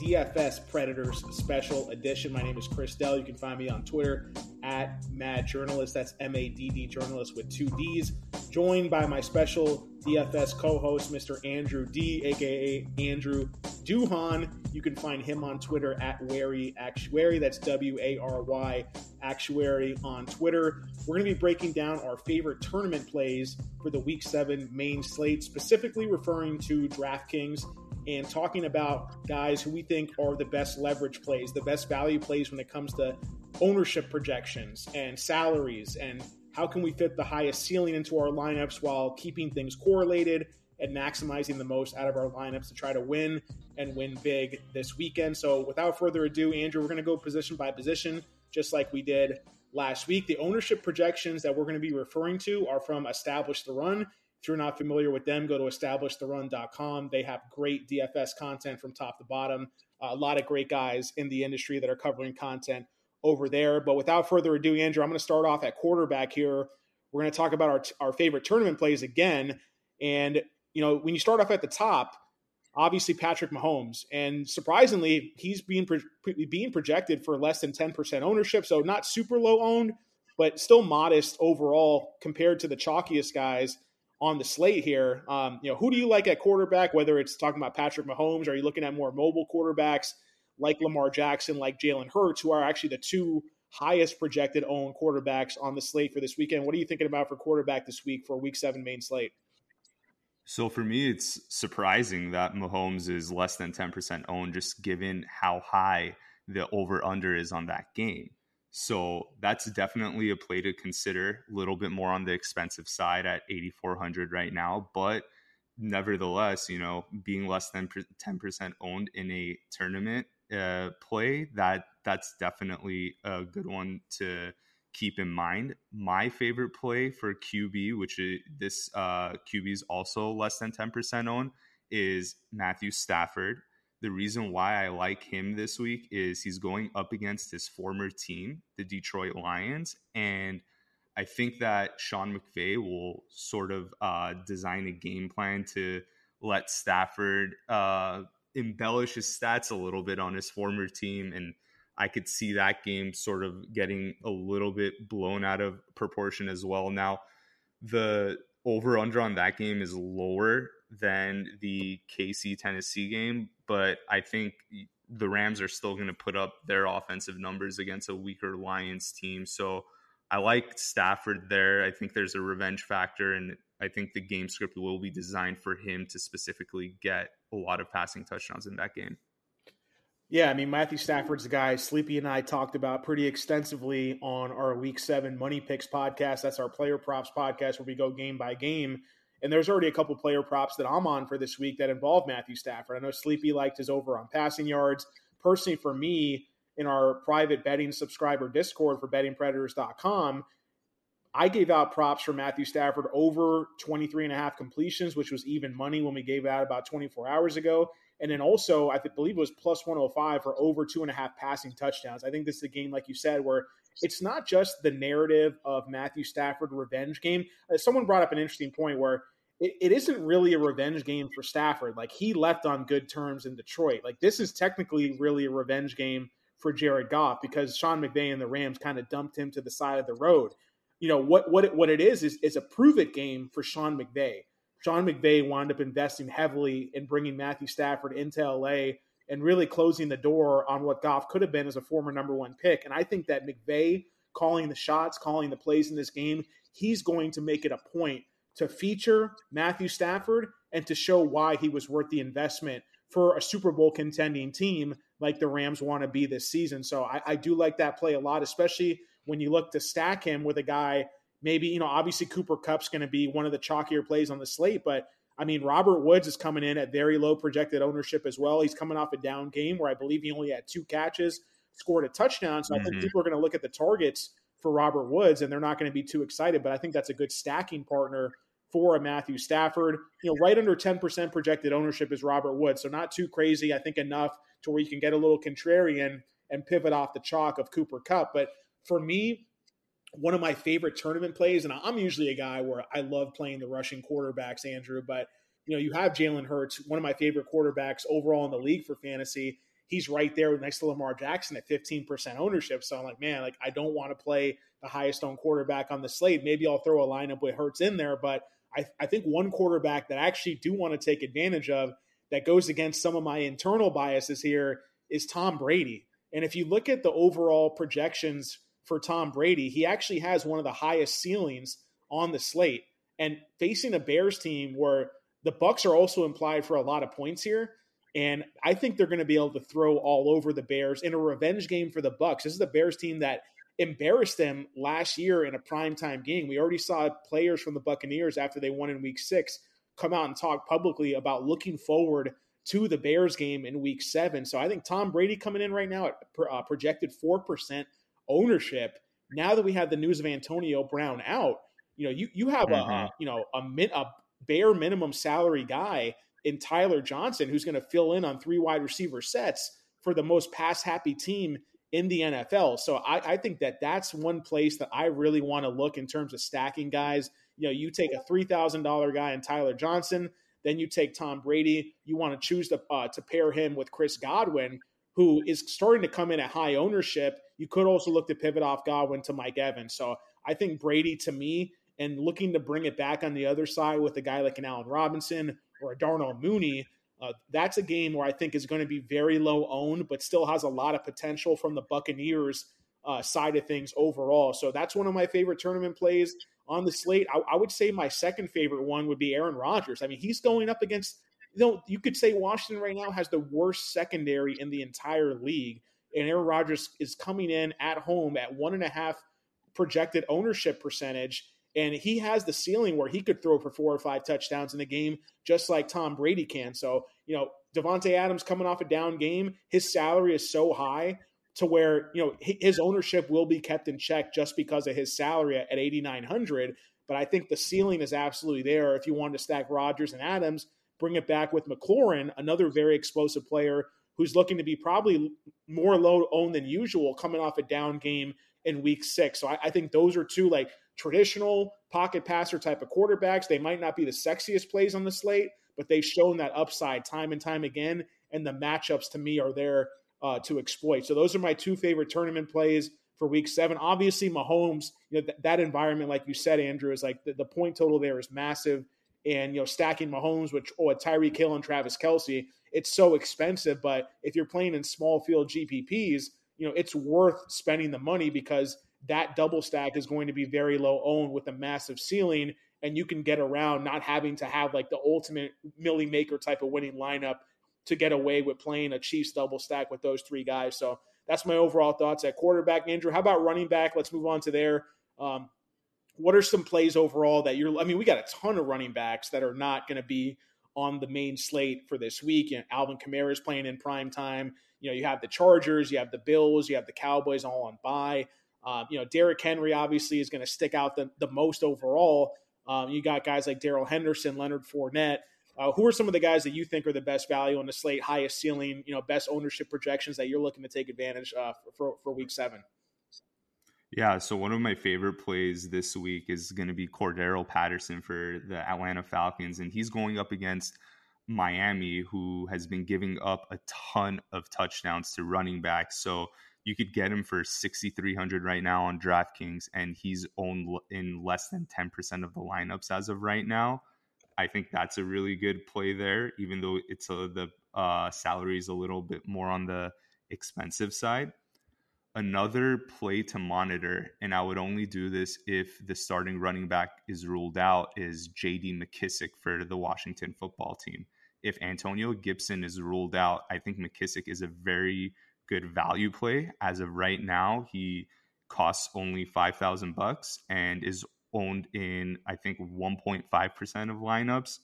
DFS Predators Special Edition. My name is Chris Dell. You can find me on Twitter at Mad Journalist. That's M A D D Journalist with two D's. Joined by my special DFS co host, Mr. Andrew D, aka Andrew Duhan. You can find him on Twitter at Wary Actuary. That's W A R Y Actuary on Twitter. We're going to be breaking down our favorite tournament plays for the Week 7 main slate, specifically referring to DraftKings and talking about guys who we think are the best leverage plays, the best value plays when it comes to ownership projections and salaries and how can we fit the highest ceiling into our lineups while keeping things correlated and maximizing the most out of our lineups to try to win and win big this weekend. So, without further ado, Andrew, we're going to go position by position, just like we did last week. The ownership projections that we're going to be referring to are from Establish the Run. If you're not familiar with them, go to establishtheRun.com. They have great DFS content from top to bottom. Uh, a lot of great guys in the industry that are covering content over there. But without further ado, Andrew, I'm going to start off at quarterback here. We're going to talk about our, our favorite tournament plays again. And, you know, when you start off at the top, obviously Patrick Mahomes. And surprisingly, he's being, pro- being projected for less than 10% ownership. So not super low owned, but still modest overall compared to the chalkiest guys on the slate here. Um, you know, who do you like at quarterback? Whether it's talking about Patrick Mahomes, are you looking at more mobile quarterbacks like Lamar Jackson, like Jalen Hurts, who are actually the two highest projected owned quarterbacks on the slate for this weekend? What are you thinking about for quarterback this week for Week Seven main slate? So for me, it's surprising that Mahomes is less than ten percent owned, just given how high the over under is on that game. So that's definitely a play to consider. A little bit more on the expensive side at 8,400 right now, but nevertheless, you know, being less than 10% owned in a tournament uh, play, that that's definitely a good one to keep in mind. My favorite play for QB, which is this uh, QB is also less than 10% owned, is Matthew Stafford. The reason why I like him this week is he's going up against his former team, the Detroit Lions, and I think that Sean McVay will sort of uh, design a game plan to let Stafford uh, embellish his stats a little bit on his former team, and I could see that game sort of getting a little bit blown out of proportion as well. Now, the over under on that game is lower than the KC Tennessee game, but I think the Rams are still going to put up their offensive numbers against a weaker Lions team. So I like Stafford there. I think there's a revenge factor, and I think the game script will be designed for him to specifically get a lot of passing touchdowns in that game. Yeah, I mean Matthew Stafford's a guy Sleepy and I talked about pretty extensively on our Week Seven Money Picks podcast. That's our player props podcast where we go game by game. And there's already a couple player props that I'm on for this week that involve Matthew Stafford. I know Sleepy liked his over on passing yards. Personally, for me, in our private betting subscriber Discord for bettingpredators.com, I gave out props for Matthew Stafford over 23 and a half completions, which was even money when we gave out about 24 hours ago. And then also, I believe it was plus 105 for over two and a half passing touchdowns. I think this is a game, like you said, where it's not just the narrative of Matthew Stafford revenge game. Uh, someone brought up an interesting point where it, it isn't really a revenge game for Stafford. Like he left on good terms in Detroit. Like this is technically really a revenge game for Jared Goff because Sean McVay and the Rams kind of dumped him to the side of the road. You know what what it, what it is is is a prove it game for Sean McVay. Sean McVay wound up investing heavily in bringing Matthew Stafford into LA and really closing the door on what Goff could have been as a former number one pick. And I think that McVay calling the shots, calling the plays in this game, he's going to make it a point to feature Matthew Stafford and to show why he was worth the investment for a Super Bowl contending team like the Rams want to be this season. So I, I do like that play a lot, especially when you look to stack him with a guy. Maybe, you know, obviously Cooper Kupp's going to be one of the chalkier plays on the slate, but I mean, Robert Woods is coming in at very low projected ownership as well. He's coming off a down game where I believe he only had two catches, scored a touchdown. So mm-hmm. I think mm-hmm. people are going to look at the targets for Robert Woods and they're not going to be too excited. But I think that's a good stacking partner for a Matthew Stafford. You know, right under 10% projected ownership is Robert Woods. So not too crazy. I think enough to where you can get a little contrarian and pivot off the chalk of Cooper Kupp. But for me, one of my favorite tournament plays, and I'm usually a guy where I love playing the rushing quarterbacks, Andrew, but you know, you have Jalen Hurts, one of my favorite quarterbacks overall in the league for fantasy. he's right there next to Lamar Jackson at 15% ownership. So I'm like, man, like I don't want to play the highest owned quarterback on the slate. Maybe I'll throw a lineup with Hurts in there, but I, I think one quarterback that I actually do want to take advantage of that goes against some of my internal biases here is Tom Brady. And if you look at the overall projections for Tom Brady, he actually has one of the highest ceilings on the slate. And facing a Bears team where the Bucs are also implied for a lot of points here, and I think they're going to be able to throw all over the Bears in a revenge game for the Bucs. This is the Bears team that embarrassed them last year in a primetime game. We already saw players from the Buccaneers after they won in week six come out and talk publicly about looking forward to the Bears game in week seven. So I think Tom Brady coming in right now at uh, projected 4% ownership. Now that we have the news of Antonio Brown out, you know, you, you have mm-hmm. a, you know, a, min, a bare minimum salary guy in Tyler Johnson who's going to fill in on three wide receiver sets for the most pass happy team in the NFL. So I, I, think that that's one place that I really want to look in terms of stacking guys. You know, you take a three thousand dollar guy in Tyler Johnson, then you take Tom Brady. You want to choose to uh, to pair him with Chris Godwin, who is starting to come in at high ownership. You could also look to pivot off Godwin to Mike Evans. So I think Brady to me and looking to bring it back on the other side with a guy like an Allen Robinson or a Darnell Mooney uh, that's a game where I think is going to be very low owned, but still has a lot of potential from the Buccaneers uh, side of things overall. So that's one of my favorite tournament plays on the slate. I, I, would say my second favorite one would be Aaron Rodgers. I mean, he's going up against, you know, you could say Washington right now has the worst secondary in the entire league. And Aaron Rodgers is coming in at home at one and a half projected ownership percentage and he has the ceiling where he could throw for four or five touchdowns in the game, just like Tom Brady can. So, you know, Davante Adams coming off a down game, his salary is so high to where, you know, his ownership will be kept in check just because of his salary at 8,900. But I think the ceiling is absolutely there. If you want to stack Rodgers and Adams, bring it back with McLaurin, another very explosive player who's looking to be probably more low owned than usual coming off a down game in week six. So I, I think those are two like traditional pocket passer type of quarterbacks. They might not be the sexiest plays on the slate, but they've shown that upside time and time again. And the matchups to me are there uh, to exploit. So those are my two favorite tournament plays for week seven. Obviously, Mahomes, you know, th- that environment, like you said, Andrew, is like the, the, point total there is massive. And, you know, stacking Mahomes with oh, Tyreek Hill and Travis Kelce, it's so expensive. But if you're playing in small field GPPs, you know, it's worth spending the money because that double stack is going to be very low owned with a massive ceiling. And you can get around not having to have like the ultimate Milly Maker type of winning lineup to get away with playing a Chiefs double stack with those three guys. So that's my overall thoughts at quarterback. Andrew, how about running back? Let's move on to there. Um, what are some plays overall that you're? I mean, we got a ton of running backs that are not going to be on the main slate for this week. You know, Alvin Kamara is playing in prime time. You know, you have the Chargers, you have the Bills, you have the Cowboys all on bye. Um, you know, Derrick Henry obviously is going to stick out the, the most overall. Um, you got guys like Darrell Henderson, Leonard Fournette. Uh, who are some of the guys that you think are the best value on the slate, highest ceiling, you know, best ownership projections that you're looking to take advantage uh, for, for week seven? Yeah, so one of my favorite plays this week is going to be Cordarrelle Patterson for the Atlanta Falcons, and he's going up against Miami, who has been giving up a ton of touchdowns to running backs. So you could get him for 6300 right now on DraftKings and he's owned in less than 10% of the lineups as of right now. I think that's a really good play there even though it's a, the uh, salary is a little bit more on the expensive side. Another play to monitor, and I would only do this if the starting running back is ruled out, is JD McKissic for the Washington football team. If Antonio Gibson is ruled out, I think McKissic is a very good value play as of right now. He costs only five thousand bucks and is owned in I think one point five percent of lineups.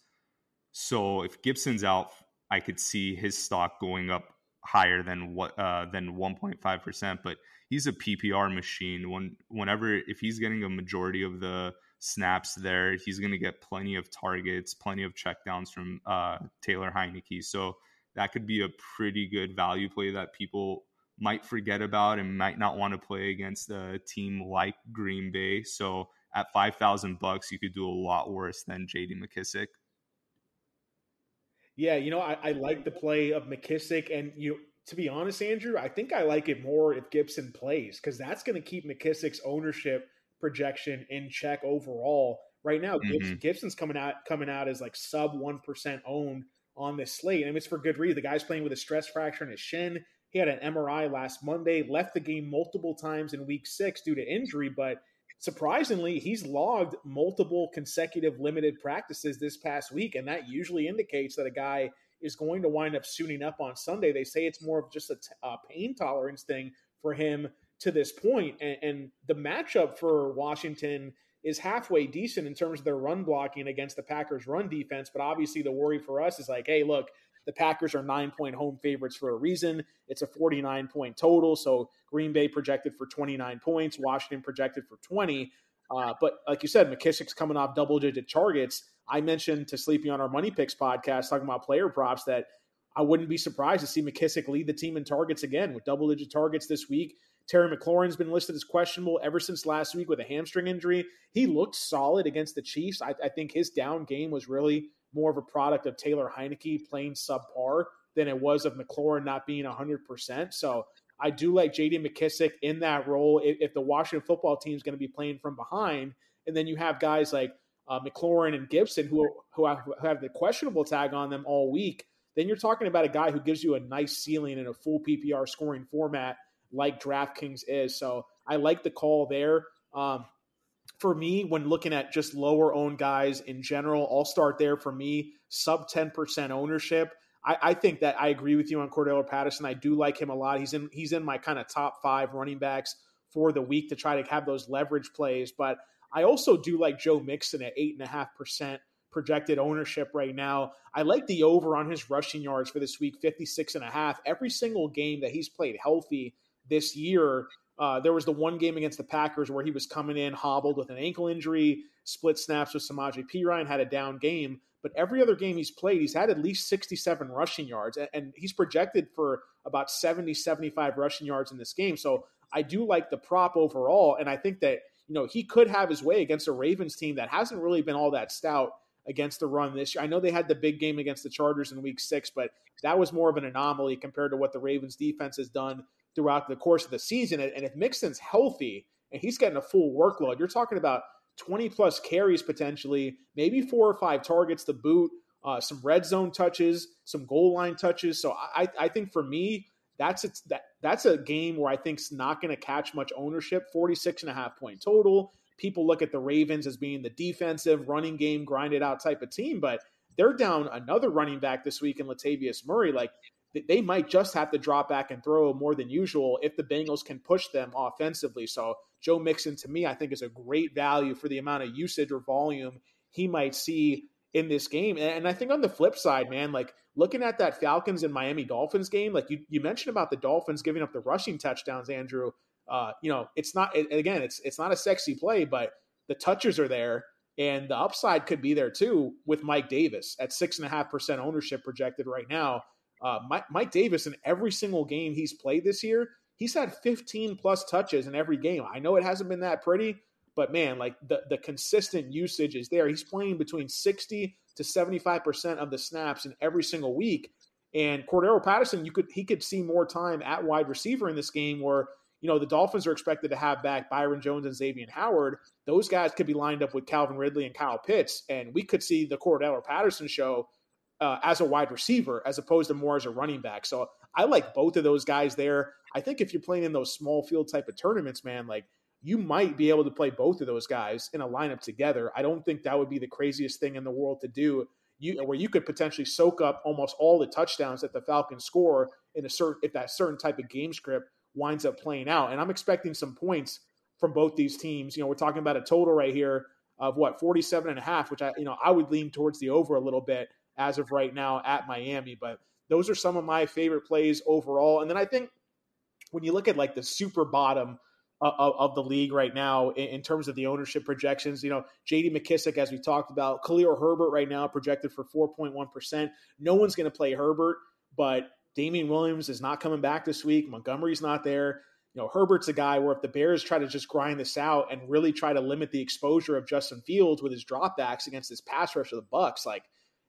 So if Gibson's out, I could see his stock going up higher than what uh, than one point five percent. But he's a PPR machine. When whenever if he's getting a majority of the snaps there, he's going to get plenty of targets, plenty of checkdowns from uh, Taylor Heinicke. So that could be a pretty good value play that people might forget about and might not want to play against a team like Green Bay. So at 5,000 bucks, you could do a lot worse than JD McKissic. Yeah, you know, I, I like the play of McKissic, and you to be honest, Andrew, I think I like it more if Gibson plays because that's going to keep McKissic's ownership projection in check overall. Right now, mm-hmm. Gibson's coming out coming out as like sub one percent owned on this slate, and it's for good reason. The guy's playing with a stress fracture in his shin. He had an MRI last Monday, left the game multiple times in week six due to injury, but surprisingly, he's logged multiple consecutive limited practices this past week, and that usually indicates that a guy is going to wind up suiting up on Sunday. They say it's more of just a, t- a pain tolerance thing for him to this point, and, and the matchup for Washington is halfway decent in terms of their run blocking against the Packers' run defense. But obviously, the worry for us is like, hey, look, the Packers are nine point home favorites for a reason. It's a 49 point total. So Green Bay projected for 29 points, Washington projected for 20. Uh, but like you said, McKissic's coming off double digit targets. I mentioned to Sleepy on our Money Picks podcast, talking about player props, that I wouldn't be surprised to see McKissic lead the team in targets again with double digit targets this week. Terry McLaurin's been listed as questionable ever since last week with a hamstring injury. He looked solid against the Chiefs. I, I think his down game was really more of a product of Taylor Heinicke playing subpar than it was of McLaurin not being 100%. So I do like JD McKissic in that role if, if the Washington football team is going to be playing from behind. And then you have guys like uh, McLaurin and Gibson who, who have, who have the questionable tag on them all week. Then you're talking about a guy who gives you a nice ceiling in a full PPR scoring format like DraftKings is. So I like the call there. Um, for me, when looking at just lower owned guys in general, I'll start there for me, sub 10% ownership. I, I, think that I agree with you on Cordarrelle Patterson. I do like him a lot. He's in he's in my kind of top five running backs for the week to try to have those leverage plays. But I also do like Joe Mixon at eight and a half percent projected ownership right now. I like the over on his rushing yards for this week, 56 and a half. Every single game that he's played healthy, this year. Uh, there was the one game against the Packers where he was coming in hobbled with an ankle injury, split snaps with Samaje Perine, had a down game. But every other game he's played, he's had at least 67 rushing yards, and he's projected for about 70, 75 rushing yards in this game. So I do like the prop overall, and I think that you know he could have his way against a Ravens team that hasn't really been all that stout against the run this year. I know they had the big game against the Chargers in Week Six, but that was more of an anomaly compared to what the Ravens defense has done throughout the course of the season. And if Mixon's healthy and he's getting a full workload, you're talking about 20 plus carries potentially, maybe four or five targets to boot, uh, some red zone touches, some goal line touches. So I, I think for me, that's a, that that's a game where I think's not going to catch much ownership. 46 and a half point total. People look at the Ravens as being the defensive running game, grinded out type of team, but they're down another running back this week in Latavius Murray. Like they might just have to drop back and throw more than usual if the Bengals can push them offensively. So Joe Mixon, to me, I think is a great value for the amount of usage or volume he might see in this game. And I think on the flip side, man, like looking at that Falcons and Miami Dolphins game, like you, you mentioned about the Dolphins giving up the rushing touchdowns, Andrew. Uh, you know, it's not again, it's it's not a sexy play, but the touches are there. And the upside could be there too with Mike Davis at six and a half percent ownership projected right now. Uh, Mike, Mike Davis in every single game he's played this year, he's had 15 plus touches in every game. I know it hasn't been that pretty, but man, like the, the consistent usage is there. He's playing between 60 to 75% of the snaps in every single week. And Cordarrelle Patterson, you could he could see more time at wide receiver in this game where, you know, the Dolphins are expected to have back Byron Jones and Xavier Howard. Those guys could be lined up with Calvin Ridley and Kyle Pitts, and we could see the Cordarrelle Patterson show uh, as a wide receiver as opposed to more as a running back. So I like both of those guys there. I think if you're playing in those small field type of tournaments, man, like you might be able to play both of those guys in a lineup together. I don't think that would be the craziest thing in the world to do. You, where you could potentially soak up almost all the touchdowns that the Falcons score in a certain if that certain type of game script winds up playing out. And I'm expecting some points from both these teams. You know, we're talking about a total right here of what 47 and a half, which I you know I would lean towards the over a little bit as of right now at Miami. But those are some of my favorite plays overall. And then I think when you look at like the super bottom of, of the league right now in, in, terms of the ownership projections, you know, JD McKissic, as we talked about, Khalil Herbert right now projected for 4.1%. No one's going to play Herbert, but Damien Williams is not coming back this week. Montgomery's not there. You know, Herbert's a guy where if the Bears try to just grind this out and really try to limit the exposure of Justin Fields with his dropbacks against this pass rush of the Bucs, like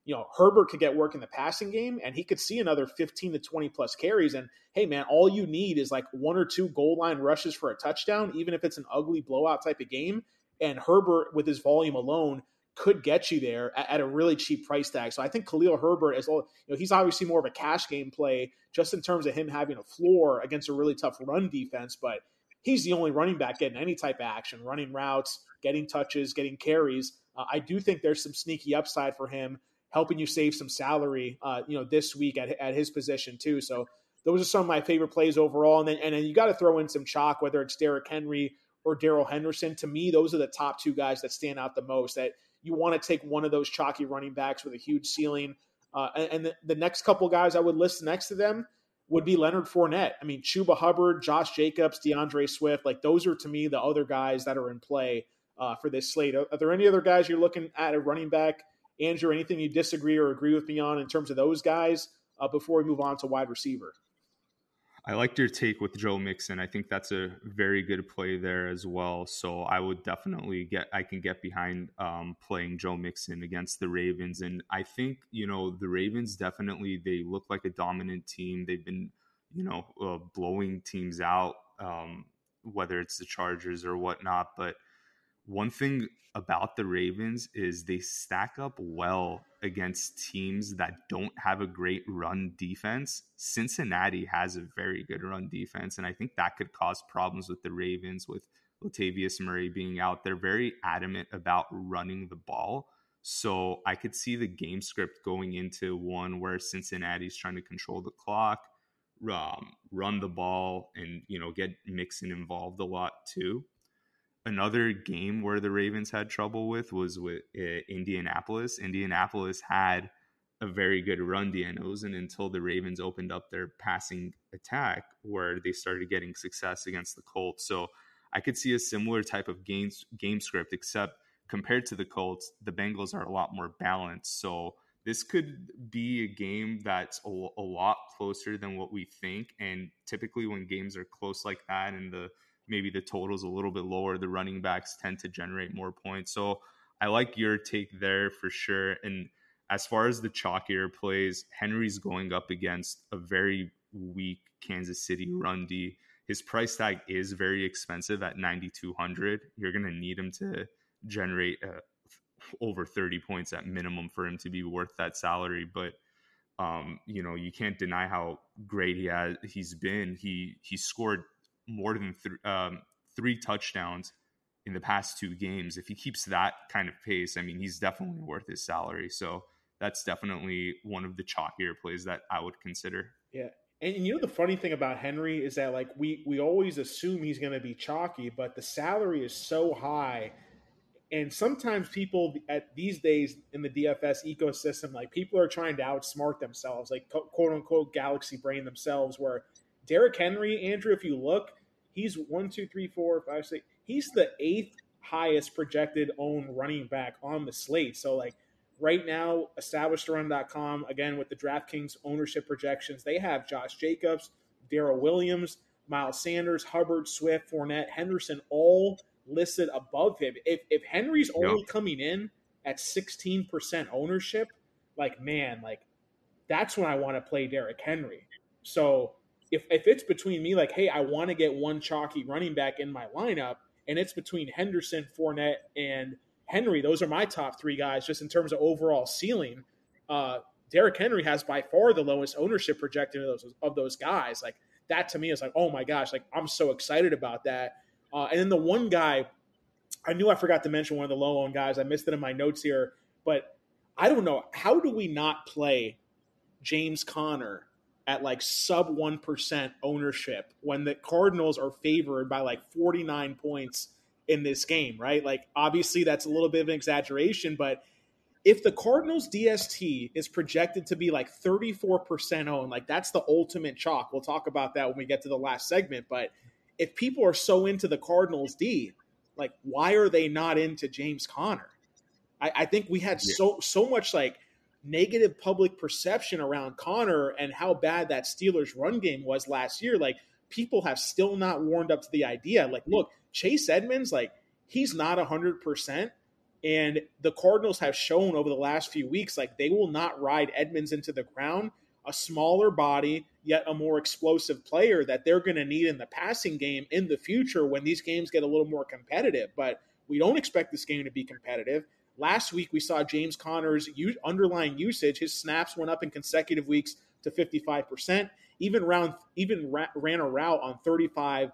you know, Herbert could get work in the passing game and he could see another 15 to 20 plus carries. And hey, man, all you need is like one or two goal line rushes for a touchdown, even if it's an ugly blowout type of game. And Herbert, with his volume alone, could get you there at, a really cheap price tag. So I think Khalil Herbert, as well, you know, he's obviously more of a cash game play just in terms of him having a floor against a really tough run defense. But he's the only running back getting any type of action, running routes, getting touches, getting carries. Uh, I do think there's some sneaky upside for him helping you save some salary, uh, you know, this week at, at his position too. So those are some of my favorite plays overall. And then and then you got to throw in some chalk, whether it's Derrick Henry or Darrell Henderson. To me, those are the top two guys that stand out the most. That you want to take one of those chalky running backs with a huge ceiling. Uh, and, and the, the, next couple guys I would list next to them would be Leonard Fournette. I mean, Chuba Hubbard, Josh Jacobs, DeAndre Swift. Like those are to me the other guys that are in play uh, for this slate. Are, are, there any other guys you're looking at a running back Andrew, anything you disagree or agree with me on in terms of those guys uh, before we move on to wide receiver? I liked your take with Joe Mixon. I think that's a very good play there as well. So I would definitely get, I can get behind um, playing Joe Mixon against the Ravens. And I think, you know, the Ravens definitely, they look like a dominant team. They've been, you know, uh, blowing teams out, um, whether it's the Chargers or whatnot. But one thing about the Ravens is they stack up well against teams that don't have a great run defense. Cincinnati has a very good run defense, and I think that could cause problems with the Ravens with Latavius Murray being out. They're very adamant about running the ball. So I could see the game script going into one where Cincinnati's trying to control the clock, um, run the ball, and you know get Mixon involved a lot too another game where the Ravens had trouble with was with uh, Indianapolis. Indianapolis had a very good run D, and until the Ravens opened up their passing attack where they started getting success against the Colts. So I could see a similar type of game game script, except compared to the Colts, the Bengals are a lot more balanced. So this could be a game that's a, a lot closer than what we think. And typically, when games are close like that, and the maybe the total's a little bit lower. The running backs tend to generate more points. So I like your take there for sure. And as far as the chalkier plays, Henry's going up against a very weak Kansas City run D. His price tag is very expensive at 9200. You're going to need him to generate uh, over 30 points at minimum for him to be worth that salary, but um, you know, you can't deny how great he has he's been. He he scored more than th- um, three touchdowns in the past two games. If he keeps that kind of pace, I mean, he's definitely worth his salary. So that's definitely one of the chalkier plays that I would consider. Yeah. And you know the funny thing about Henry is that like we we always assume he's going to be chalky, but the salary is so high, and sometimes people at these days in the DFS ecosystem, like people are trying to outsmart themselves, like quote unquote galaxy brain themselves, where Derrick Henry, Andrew, if you look, he's one, two, three, four, five, six. He's the eighth highest projected owned running back on the slate. So like right now, establishedrun.com, again with the DraftKings ownership projections, they have Josh Jacobs, Darrel Williams, Miles Sanders, Hubbard, Swift, Fournette, Henderson, all listed above him. If if Henry's only yep. coming in at 16% ownership, like man, like that's when I want to play Derrick Henry. So if if it's between me, like, hey, I want to get one chalky running back in my lineup, and it's between Henderson, Fournette, and Henry, those are my top three guys just in terms of overall ceiling. Uh, Derrick Henry has by far the lowest ownership projected of those of those guys. Like that to me is like, oh my gosh, like I'm so excited about that. Uh, and then the one guy, I knew I forgot to mention one of the low owned guys. I missed it in my notes here, but I don't know how do we not play James Conner at like sub 1% ownership when the Cardinals are favored by like 49 points in this game, right? Like, obviously, that's a little bit of an exaggeration, but if the Cardinals DST is projected to be like 34% owned, like that's the ultimate chalk. We'll talk about that when we get to the last segment. But if people are so into the Cardinals D, like, why are they not into James Conner? I, I think we had so so much like negative public perception around Conner and how bad that Steelers run game was last year, like people have still not warmed up to the idea. Like, look, Chase Edmonds, like he's not hundred percent, And the Cardinals have shown over the last few weeks, like they will not ride Edmonds into the ground. A smaller body, yet a more explosive player that they're going to need in the passing game in the future when these games get a little more competitive. But we don't expect this game to be competitive. Last week, we saw James Conner's underlying usage. His snaps went up in consecutive weeks to 55%. Even round, even ra- ran a route on 35%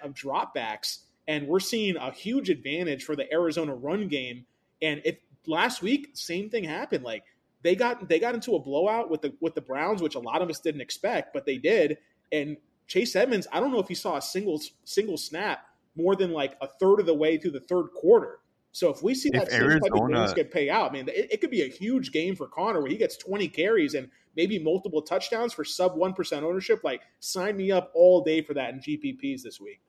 of dropbacks. And we're seeing a huge advantage for the Arizona run game. And if last week, same thing happened. Like they got they got into a blowout with the with the Browns, which a lot of us didn't expect, but they did. And Chase Edmonds, I don't know if he saw a single single snap more than like a third of the way through the third quarter. So if we see that same Arizona, type of games get pay out, man, it, it, could be a huge game for Conner where he gets 20 carries and maybe multiple touchdowns for sub 1% ownership. Like, sign me up all day for that in GPPs this week.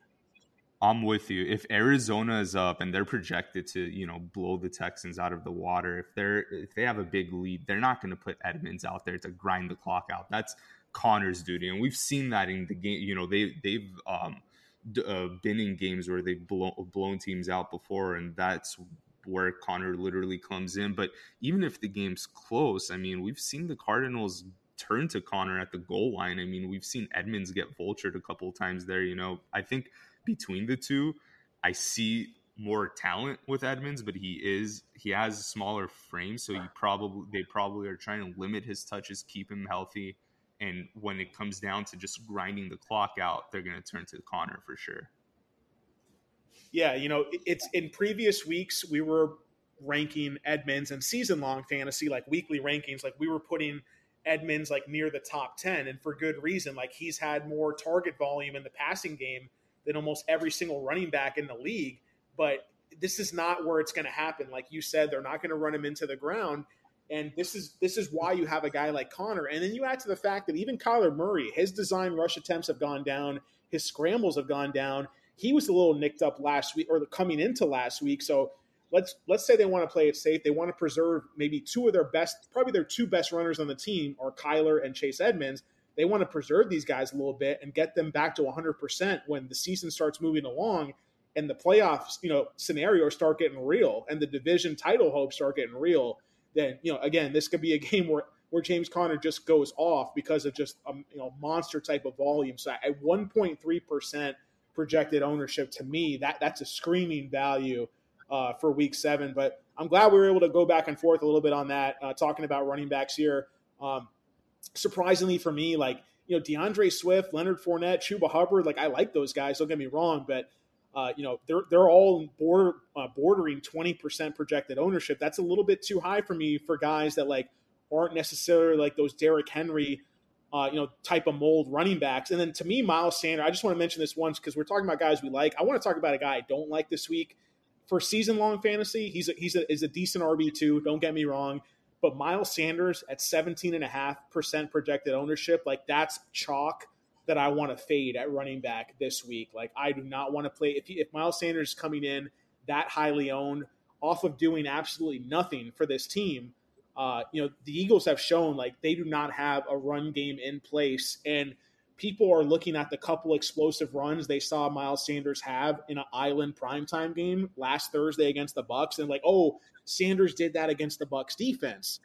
I'm with you. If Arizona is up and they're projected to, you know, blow the Texans out of the water, if they're if they have a big lead, they're not going to put Edmonds out there to grind the clock out. That's Conner's duty, and we've seen that in the game. You know, they they've um, uh, been in games where they've blown, blown teams out before, and that's where Conner literally comes in. But even if the game's close, I mean, we've seen the Cardinals turn to Conner at the goal line. I mean, we've seen Edmonds get vultured a couple times there. You know, I think between the two, I see more talent with Edmonds, but he is he has a smaller frame, so you probably they probably are trying to limit his touches, keep him healthy. And when it comes down to just grinding the clock out, they're going to turn to Conner for sure. Yeah, you know, it's in previous weeks we were ranking Edmonds and season long fantasy, like weekly rankings, like we were putting Edmonds like near the top 10 and for good reason. Like he's had more target volume in the passing game than almost every single running back in the league. But this is not where it's going to happen. Like you said, they're not going to run him into the ground. And this is this is why you have a guy like Conner. And then you add to the fact that even Kyler Murray, his design rush attempts have gone down, his scrambles have gone down. He was a little nicked up last week or coming into last week. So let's let's say they want to play it safe. They want to preserve maybe two of their best, probably their two best runners on the team are Kyler and Chase Edmonds. They want to preserve these guys a little bit and get them back to 100% when the season starts moving along and the playoffs, you know, scenarios start getting real and the division title hopes start getting real then you know again this could be a game where where James Conner just goes off because of just a you know monster type of volume. So at 1.3 percent projected ownership, to me that that's a screaming value uh, for Week Seven. But I'm glad we were able to go back and forth a little bit on that, uh, talking about running backs here. Um, surprisingly for me, like you know DeAndre Swift, Leonard Fournette, Chuba Hubbard, like I like those guys. Don't get me wrong, but uh, you know, they're they're all border, uh, bordering 20% projected ownership. That's a little bit too high for me for guys that like aren't necessarily like those Derrick Henry, uh, you know, type of mold running backs. And then to me, Miles Sanders, I just want to mention this once because we're talking about guys we like. I want to talk about a guy I don't like this week for season long fantasy. He's a, he's a, is a decent RB two. Don't get me wrong. But Miles Sanders at 17.5% projected ownership, like that's chalk that I want to fade at running back this week. Like I do not want to play if if Miles Sanders is coming in that highly owned off of doing absolutely nothing for this team. Uh, you know the Eagles have shown like they do not have a run game in place, and people are looking at the couple explosive runs they saw Miles Sanders have in an island primetime game last Thursday against the Bucs, and like, oh, Sanders did that against the Bucs defense.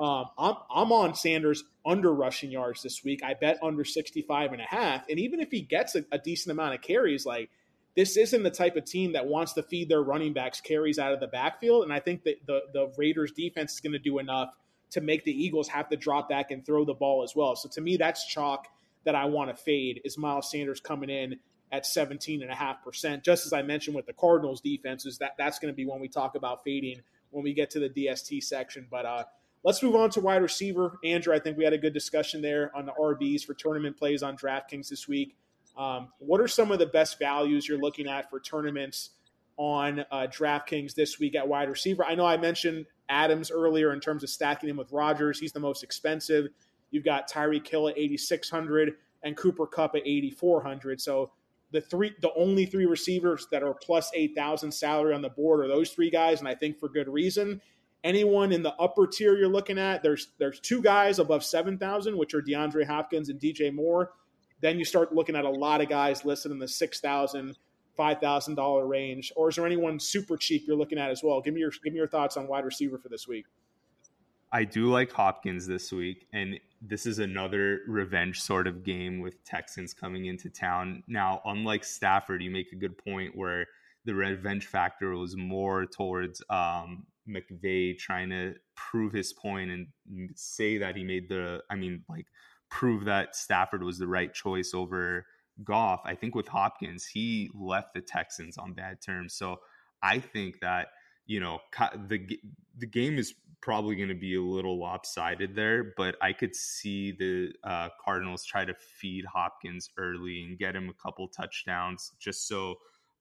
Um, I'm, I'm on Sanders under rushing yards this week. I bet under 65 and a half. And even if he gets a, a decent amount of carries, like this isn't the type of team that wants to feed their running backs carries out of the backfield. And I think that the, the Raiders defense is going to do enough to make the Eagles have to drop back and throw the ball as well. So to me, that's chalk that I want to fade is Miles Sanders coming in at 17.5%. Just as I mentioned with the Cardinals defenses, that that's going to be when we talk about fading when we get to the DST section. But uh, Let's move on to wide receiver. Andrew, I think we had a good discussion there on the RBs for tournament plays on DraftKings this week. Um, what are some of the best values you're looking at for tournaments on uh, DraftKings this week at wide receiver? I know I mentioned Adams earlier in terms of stacking him with Rodgers. He's the most expensive. You've got Tyreek Hill at 8,600 and Cooper Kupp at 8,400. So the three, the only three receivers that are plus 8,000 salary on the board are those three guys, and I think for good reason anyone in the upper tier you're looking at, there's there's two guys above seven thousand, which are DeAndre Hopkins and DJ Moore. Then you start looking at a lot of guys listed in the six thousand five thousand dollar range, or is there anyone super cheap you're looking at as well? Give me your give me your thoughts on wide receiver for this week. I do like Hopkins this week, and this is another revenge sort of game with Texans coming into town. Now, unlike Stafford, you make a good point where the revenge factor was more towards um, McVay trying to prove his point and say that he made the, I mean, like prove that Stafford was the right choice over Goff. I think with Hopkins, he left the Texans on bad terms. So I think that you know the the game is probably going to be a little lopsided there, but I could see the uh, Cardinals try to feed Hopkins early and get him a couple touchdowns just so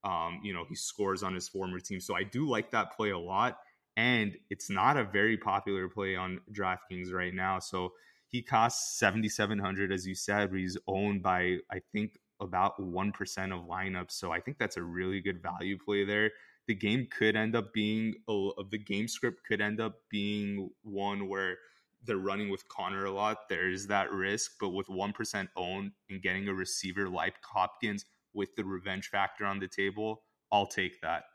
um, you know he scores on his former team. So I do like that play a lot, and it's not a very popular play on DraftKings right now. So he costs 7700 as you said, but he's owned by I think about 1% of lineups. So I think that's a really good value play there. The game could end up being the game script could end up being one where they're running with Conner a lot. There's that risk, but with 1% owned and getting a receiver like Hopkins with the revenge factor on the table, I'll take that.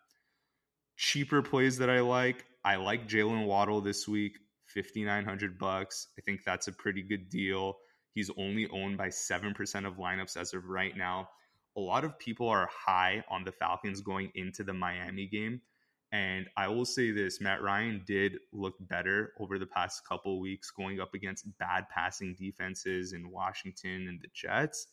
Cheaper plays that I like, I like Jaylen Waddle this week, 5900 bucks. I think that's a pretty good deal. He's only owned by 7% of lineups as of right now. A lot of people are high on the Falcons going into the Miami game. And I will say this Matt Ryan did look better over the past couple weeks going up against bad passing defenses in Washington and the Jets.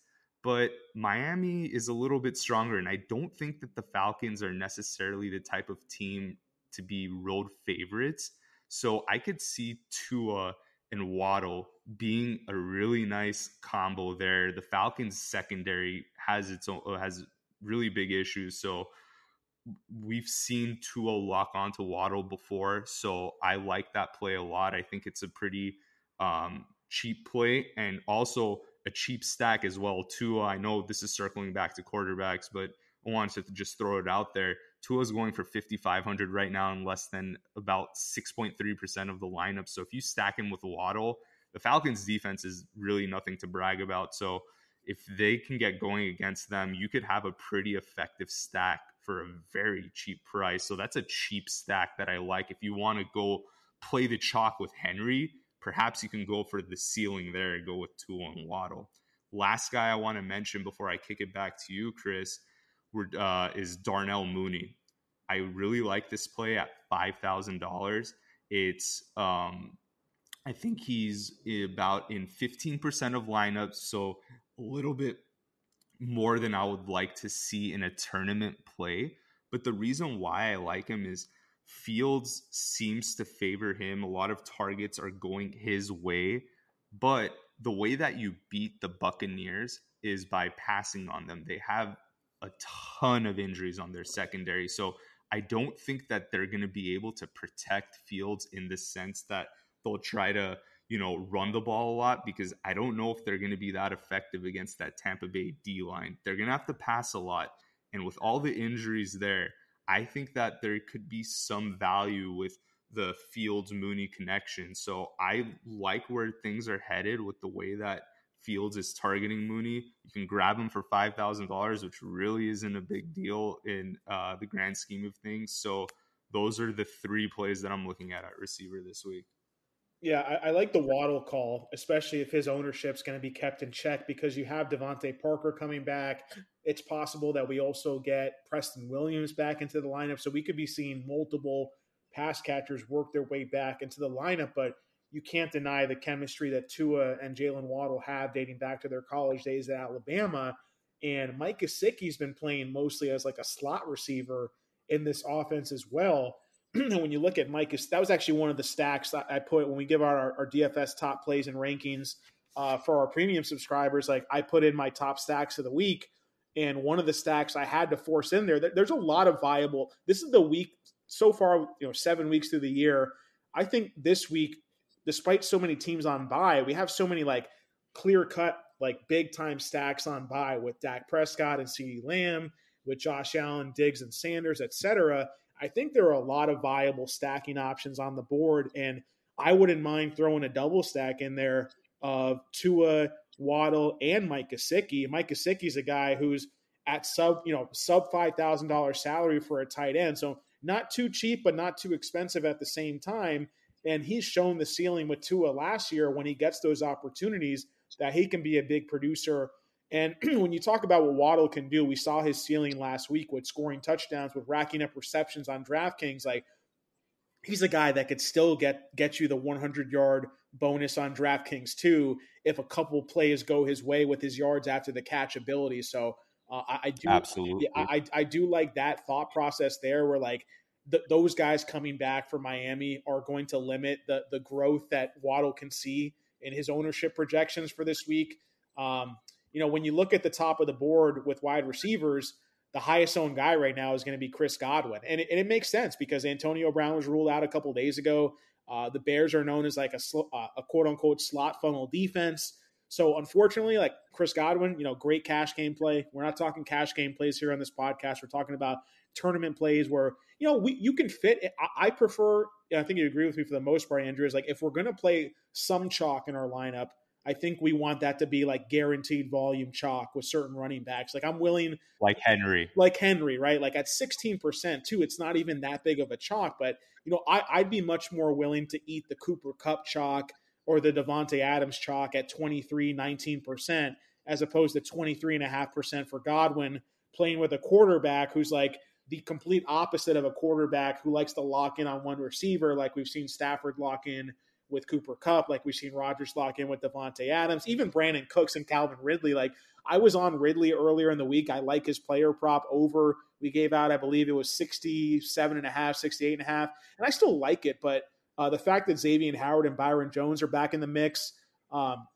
But Miami is a little bit stronger. And I don't think that the Falcons are necessarily the type of team to be road favorites. So I could see Tua and Waddle being a really nice combo there. The Falcons secondary has its own uh, has really big issues. So we've seen Tua lock onto Waddle before. So I like that play a lot. I think it's a pretty um, cheap play and also a cheap stack as well. Tua, I know this is circling back to quarterbacks, but I wanted to just throw it out there. Tua's going for 5,500 right now in less than about 6.3% of the lineup. So if you stack him with Waddle, the Falcons defense is really nothing to brag about. So if they can get going against them, you could have a pretty effective stack for a very cheap price. So that's a cheap stack that I like. If you want to go play the chalk with Henry, perhaps you can go for the ceiling there and go with Tua and Waddle. Last guy I want to mention before I kick it back to you, Chris, uh, is Darnell Mooney. I really like this play at five thousand dollars. It's um, I think he's about in fifteen percent of lineups, so a little bit more than I would like to see in a tournament play. But the reason why I like him is Fields seems to favor him. A lot of targets are going his way, but the way that you beat the Buccaneers is by passing on them. They have a ton of injuries on their secondary. So I don't think that they're going to be able to protect Fields in the sense that they'll try to, you know, run the ball a lot because I don't know if they're going to be that effective against that Tampa Bay D line. They're going to have to pass a lot. And with all the injuries there, I think that there could be some value with the Fields Mooney connection. So I like where things are headed with the way that Fields is targeting Mooney. You can grab him for five thousand dollars, which really isn't a big deal in uh, the grand scheme of things. So those are the three plays that I'm looking at at receiver this week. Yeah, I, I like the Waddle call, especially if his ownership's going to be kept in check because you have DeVante Parker coming back. It's possible that we also get Preston Williams back into the lineup, so we could be seeing multiple pass catchers work their way back into the lineup. But you can't deny the chemistry that Tua and Jaylen Waddle have dating back to their college days at Alabama. And Mike Gesicki's been playing mostly as like a slot receiver in this offense as well. when you look at Mike, that was actually one of the stacks I put when we give out our, our DFS top plays and rankings uh, for our premium subscribers. Like I put in my top stacks of the week, and one of the stacks I had to force in there. There's a lot of viable. This is the week so far, you know, seven weeks through the year. I think this week despite so many teams on bye, we have so many like clear cut, like big time stacks on bye with Dak Prescott and CeeDee Lamb, with Josh Allen, Diggs, and Sanders, etc. I think there are a lot of viable stacking options on the board, and I wouldn't mind throwing a double stack in there of Tua, Waddle, and Mike Gesicki. Mike Gesicki is a guy who's at sub, you know, sub five thousand dollars salary for a tight end. So not too cheap, but not too expensive at the same time. And he's shown the ceiling with Tua last year when he gets those opportunities that he can be a big producer. And when you talk about what Waddle can do, we saw his ceiling last week with scoring touchdowns, with racking up receptions on DraftKings. Like he's a guy that could still get get you the 100 yard bonus on DraftKings too if a couple plays go his way with his yards after the catch ability. So uh, I, I, do absolutely I, I do like that thought process there where like th- those guys coming back for Miami are going to limit the the growth that Waddle can see in his ownership projections for this week. Um, you know, when you look at the top of the board with wide receivers, the highest owned guy right now is going to be Chris Godwin. And it, and it makes sense because Antonio Brown was ruled out a couple days ago. Uh, the Bears are known as like a, sl- uh, a quote unquote slot funnel defense. So unfortunately, like Chris Godwin, you know, great cash game play. We're not talking cash game plays here on this podcast. We're talking about tournament plays where you know we you can fit. I, I prefer. I think you agree with me for the most part, Andrew. Is like if we're going to play some chalk in our lineup, I think we want that to be like guaranteed volume chalk with certain running backs. Like I'm willing, like Henry, like Henry, right? Like at 16% too, it's not even that big of a chalk. But you know, I, I'd be much more willing to eat the Cooper Kupp chalk or the Davante Adams chalk at 23, 19%, as opposed to 23.5% for Godwin playing with a quarterback who's like the complete opposite of a quarterback who likes to lock in on one receiver, like we've seen Stafford lock in with Cooper Kupp, like we've seen Rodgers lock in with Davante Adams, even Brandin Cooks and Calvin Ridley. Like I was on Ridley earlier in the week. I like his player prop over. We gave out, I believe it was 67 and a half, 68 and a half. And I still like it, but uh, the fact that Xavier Howard and Byron Jones are back in the mix, um,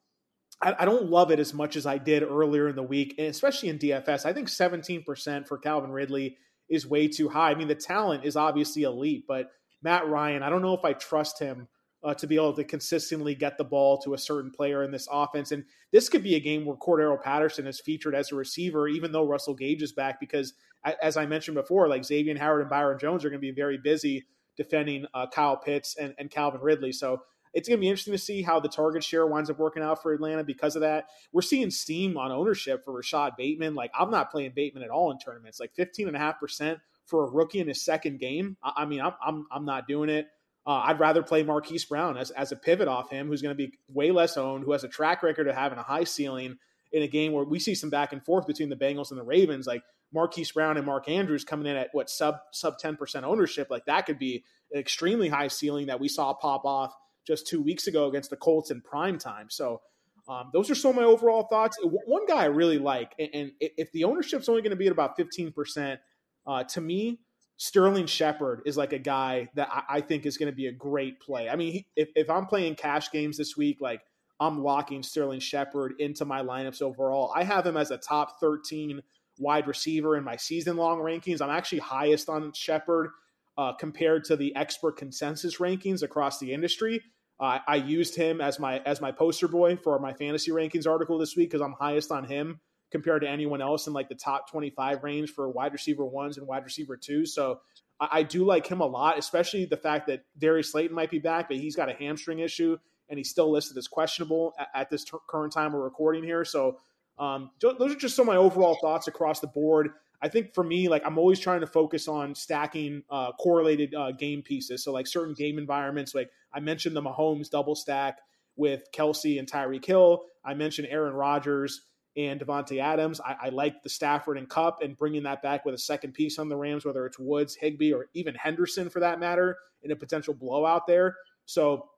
I, I, don't love it as much as I did earlier in the week, and especially in DFS. I think 17% for Calvin Ridley is way too high. I mean, the talent is obviously elite, but Matt Ryan, I don't know if I trust him uh, to be able to consistently get the ball to a certain player in this offense. And this could be a game where Cordarrelle Patterson is featured as a receiver, even though Russell Gage is back, because as I mentioned before, like Xavier Howard and Byron Jones are going to be very busy defending uh, Kyle Pitts and, and Calvin Ridley. So it's going to be interesting to see how the target share winds up working out for Atlanta because of that. We're seeing steam on ownership for Rashod Bateman. Like, I'm not playing Bateman at all in tournaments. Like, 15.5% for a rookie in his second game. I, I mean, I'm, I'm, I'm not doing it. Uh, I'd rather play Marquise Brown as, as a pivot off him, who's going to be way less owned, who has a track record of having a high ceiling in a game where we see some back and forth between the Bengals and the Ravens. Like Marquise Brown and Mark Andrews coming in at what sub sub ten percent ownership, like that could be an extremely high ceiling that we saw pop off just two weeks ago against the Colts in prime time. So um, those are some of my overall thoughts. One guy I really like, and, and if the ownership's only going to be at about fifteen percent, uh, to me, Sterling Shepard is like a guy that I, I think is going to be a great play. I mean, he, if, if I'm playing cash games this week, like I'm locking Sterling Shepard into my lineups overall. I have him as a top 13 wide receiver in my season long rankings. I'm actually highest on Shepard uh, compared to the expert consensus rankings across the industry. Uh, I used him as my as my poster boy for my fantasy rankings article this week because I'm highest on him compared to anyone else in like the top 25 range for wide receiver ones and wide receiver twos. So I, I do like him a lot, especially the fact that Darius Slayton might be back, but he's got a hamstring issue and he's still listed as questionable at, at this t- current time we're recording here. So um, those are just some of my overall thoughts across the board. I think for me, like I'm always trying to focus on stacking uh, correlated uh, game pieces. So like certain game environments, like I mentioned the Mahomes double stack with Kelce and Tyreek Hill. I mentioned Aaron Rodgers and Davante Adams. I, I, like the Stafford and Kupp and bringing that back with a second piece on the Rams, whether it's Woods, Higbee, or even Henderson for that matter, in a potential blowout there. So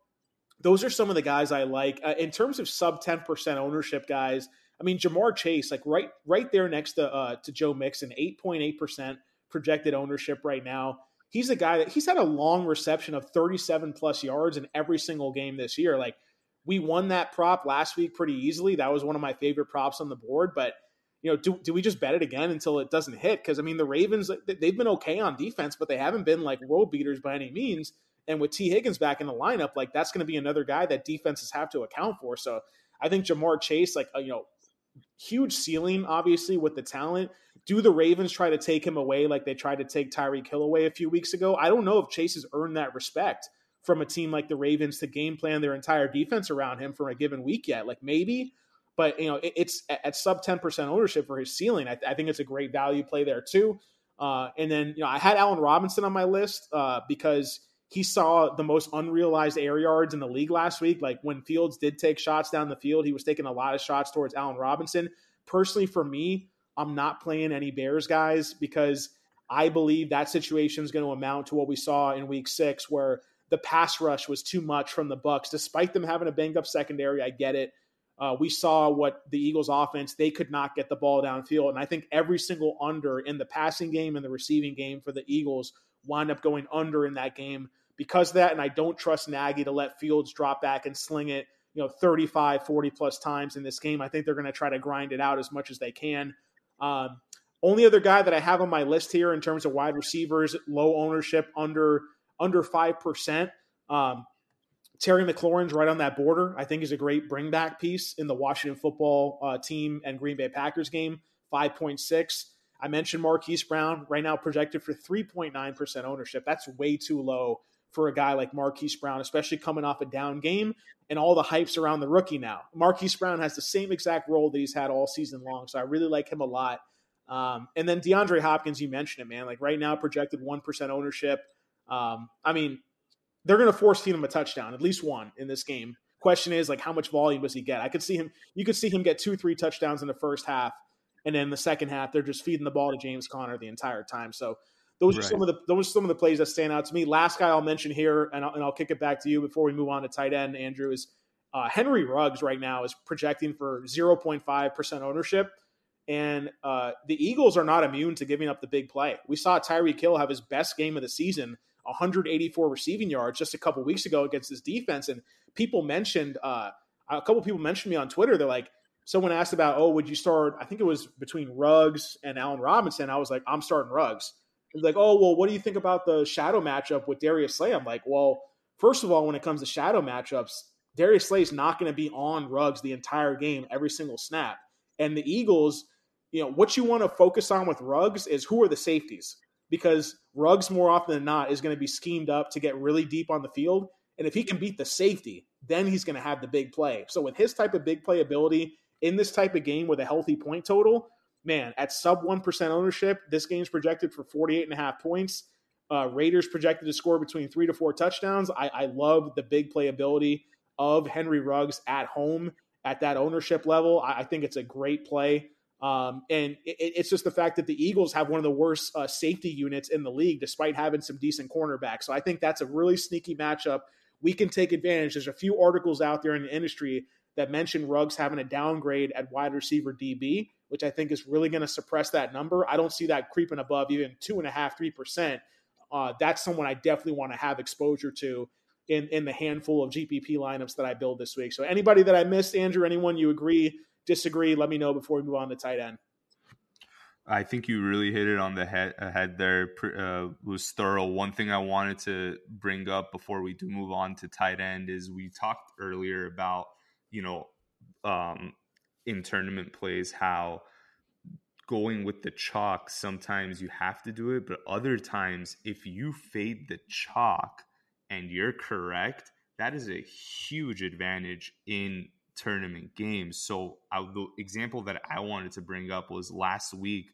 those are some of the guys I like. Uh, in terms of sub 10% ownership guys, I mean, Ja'Marr Chase, like right right there next to uh, to Joe Mixon, 8.8% projected ownership right now. He's a guy that he's had a long reception of 37 plus yards in every single game this year. Like we won that prop last week pretty easily. That was one of my favorite props on the board. But you know, do, do we just bet it again until it doesn't hit? Because I mean, the Ravens they've been okay on defense, but they haven't been like world beaters by any means. And with Tee Higgins back in the lineup, like that's going to be another guy that defenses have to account for. So I think Ja'Marr Chase, like uh, you know, huge ceiling, obviously with the talent. Do the Ravens try to take him away like they tried to take Tyreek Hill away a few weeks ago? I don't know if Chase has earned that respect from a team like the Ravens to game plan their entire defense around him for a given week yet. Like maybe, but you know it, it's at, at sub ten percent ownership for his ceiling. I, I, think it's a great value play there too. Uh, and then you know I had Allen Robinson on my list uh, because he saw the most unrealized air yards in the league last week. Like when Fields did take shots down the field, he was taking a lot of shots towards Allen Robinson. Personally, for me, I'm not playing any Bears guys because I believe that situation is going to amount to what we saw in Week Six, where the pass rush was too much from the Bucs, despite them having a banged up secondary. I get it. Uh, we saw what the Eagles' offense they could not get the ball downfield, and I think every single under in the passing game and the receiving game for the Eagles wind up going under in that game because of that. And I don't trust Nagy to let Fields drop back and sling it, you know, 35, 40 plus times in this game. I think they're going to try to grind it out as much as they can. Um, only other guy that I have on my list here in terms of wide receivers, low ownership, under under five percent. Um, Terry McLaurin's right on that border. I think is a great bring back piece in the Washington football uh, team and Green Bay Packers game. 5.6. I mentioned Marquise Brown right now projected for 3.9% ownership. That's way too low for a guy like Marquise Brown, especially coming off a down game and all the hypes around the rookie now. Marquise Brown has the same exact role that he's had all season long. So I really like him a lot. Um, and then DeAndre Hopkins, you mentioned it, man. Like right now, projected 1% ownership. Um, I mean, they're going to force feed him a touchdown, at least one in this game. Question is like how much volume does he get? I could see him. You could see him get two, three touchdowns in the first half, and then the second half they're just feeding the ball to James Conner the entire time. So those right. are some of the those are some of the plays that stand out to me. Last guy I'll mention here, and I'll, and I'll kick it back to you before we move on to tight end. Andrew is uh, Henry Ruggs right now is projecting for zero point five percent ownership. And uh, the Eagles are not immune to giving up the big play. We saw Tyreek Hill have his best game of the season 184 receiving yards just a couple weeks ago against this defense. And people mentioned, uh, a couple people mentioned me on Twitter. They're like, someone asked about, oh, would you start? I think it was between Ruggs and Allen Robinson. I was like, I'm starting Ruggs. Like, oh, well, what do you think about the shadow matchup with Darius Slay? I'm like, well, first of all, when it comes to shadow matchups, Darius Slay is not going to be on Ruggs the entire game, every single snap. And the Eagles, you know, what you want to focus on with Ruggs is who are the safeties because Ruggs more often than not is going to be schemed up to get really deep on the field. And if he can beat the safety, then he's going to have the big play. So with his type of big play ability in this type of game with a healthy point total, man, at sub 1% ownership, this game's projected for 48 and a half points. Uh, Raiders projected to score between three to four touchdowns. I, I love the big play ability of Henry Ruggs at home at that ownership level. I, I think it's a great play. Um, and it, it's just the fact that the Eagles have one of the worst uh, safety units in the league, despite having some decent cornerbacks. So I think that's a really sneaky matchup. We can take advantage. There's a few articles out there in the industry that mention Ruggs having a downgrade at wide receiver DB, which I think is really going to suppress that number. I don't see that creeping above even two and a half, three percent. Uh, that's someone I definitely want to have exposure to in in the handful of GPP lineups that I build this week. So anybody that I missed, Andrew, anyone you agree disagree, let me know before we move on to tight end. I think you really hit it on the head, head there. Uh, was thorough. One thing I wanted to bring up before we do move on to tight end is we talked earlier about you know um, in tournament plays how going with the chalk sometimes you have to do it, but other times if you fade the chalk and you're correct, that is a huge advantage in tournament games. So uh, the example that I wanted to bring up was last week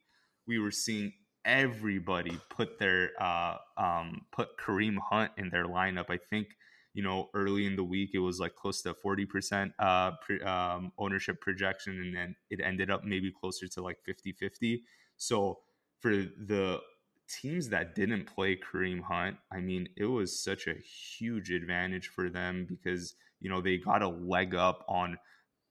we were seeing everybody put their uh, um, put Kareem Hunt in their lineup. I think you know early in the week it was like close to forty percent uh, um, ownership projection, and then it ended up maybe closer to like 50-50. So for the teams that didn't play Kareem Hunt, I mean, it was such a huge advantage for them because you know they got a leg up on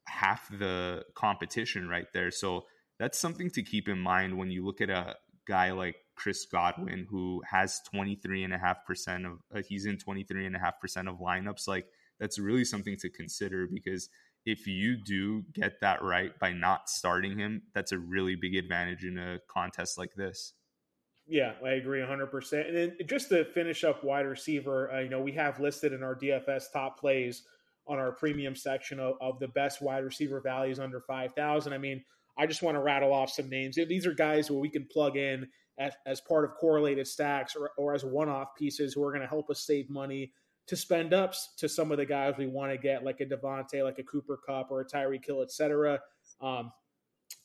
half the competition right there. So that's something to keep in mind when you look at a guy like Chris Godwin who has 23.5% of uh, he's in 23.5% of lineups. Like that's really something to consider because if you do get that right by not starting him that's a really big advantage in a contest like this yeah, I agree 100%. And then just to finish up wide receiver, uh, you know, we have listed in our DFS top plays on our premium section of, of the best wide receiver values under 5,000. I mean, I just want to rattle off some names. These are guys where we can plug in as, as part of correlated stacks or, or as one off pieces who are going to help us save money to spend up to some of the guys we want to get, like a Davante, like a Cooper Kupp or a Tyreek Hill, etc. Um,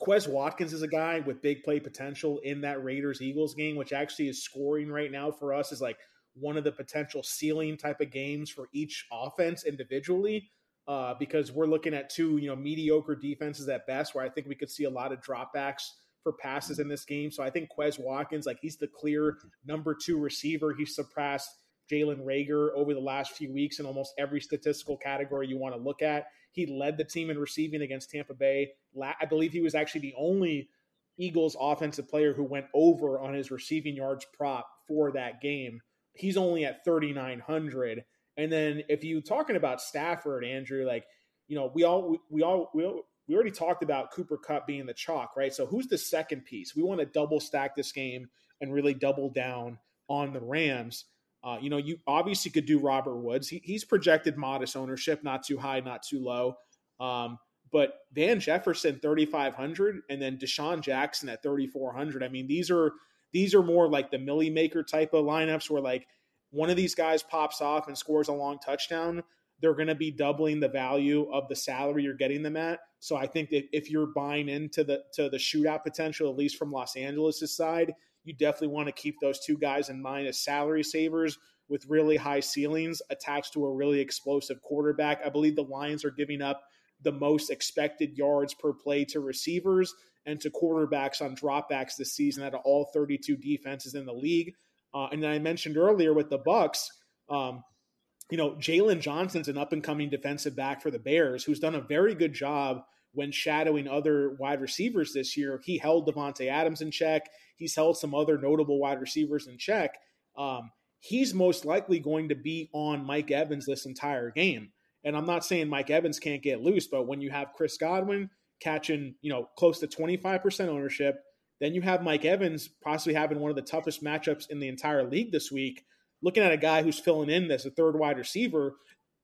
Quez Watkins is a guy with big play potential in that Raiders Eagles game, which actually is scoring right now for us is like one of the potential ceiling type of games for each offense individually. Uh, because we're looking at two, you know, mediocre defenses at best, where I think we could see a lot of dropbacks for passes in this game. So I think Quez Watkins, like he's the clear number two receiver. He surpassed Jalen Reagor over the last few weeks in almost every statistical category you want to look at. He led the team in receiving against Tampa Bay. I believe he was actually the only Eagles offensive player who went over on his receiving yards prop for that game. He's only at 3,900. And then if you talking about Stafford, Andrew, like, you know, we all, we, we all, we, we already talked about Cooper Kupp being the chalk, right? So who's the second piece? We want to double stack this game and really double down on the Rams. Uh, you know, you obviously could do Robert Woods. He, he's projected modest ownership, not too high, not too low. Um, but Van Jefferson 3500 and then DeSean Jackson at 3400. I mean, these are these are more like the Milly Maker type of lineups where like one of these guys pops off and scores a long touchdown, they're going to be doubling the value of the salary you're getting them at. So I think that if you're buying into the to the shootout potential, at least from Los Angeles' side, you definitely want to keep those two guys in mind as salary savers with really high ceilings attached to a really explosive quarterback. I believe the Lions are giving up the most expected yards per play to receivers and to quarterbacks on dropbacks this season out of all 32 defenses in the league. Uh, and then I mentioned earlier with the Bucs, um, you know, Jaylon Johnson's an up and coming defensive back for the Bears who's done a very good job when shadowing other wide receivers this year. He held Davante Adams in check. He's held some other notable wide receivers in check. Um, he's most likely going to be on Mike Evans this entire game. And I'm not saying Mike Evans can't get loose, but when you have Chris Godwin catching, you know, close to 25% ownership, then you have Mike Evans possibly having one of the toughest matchups in the entire league this week. Looking at a guy who's filling in as a third wide receiver,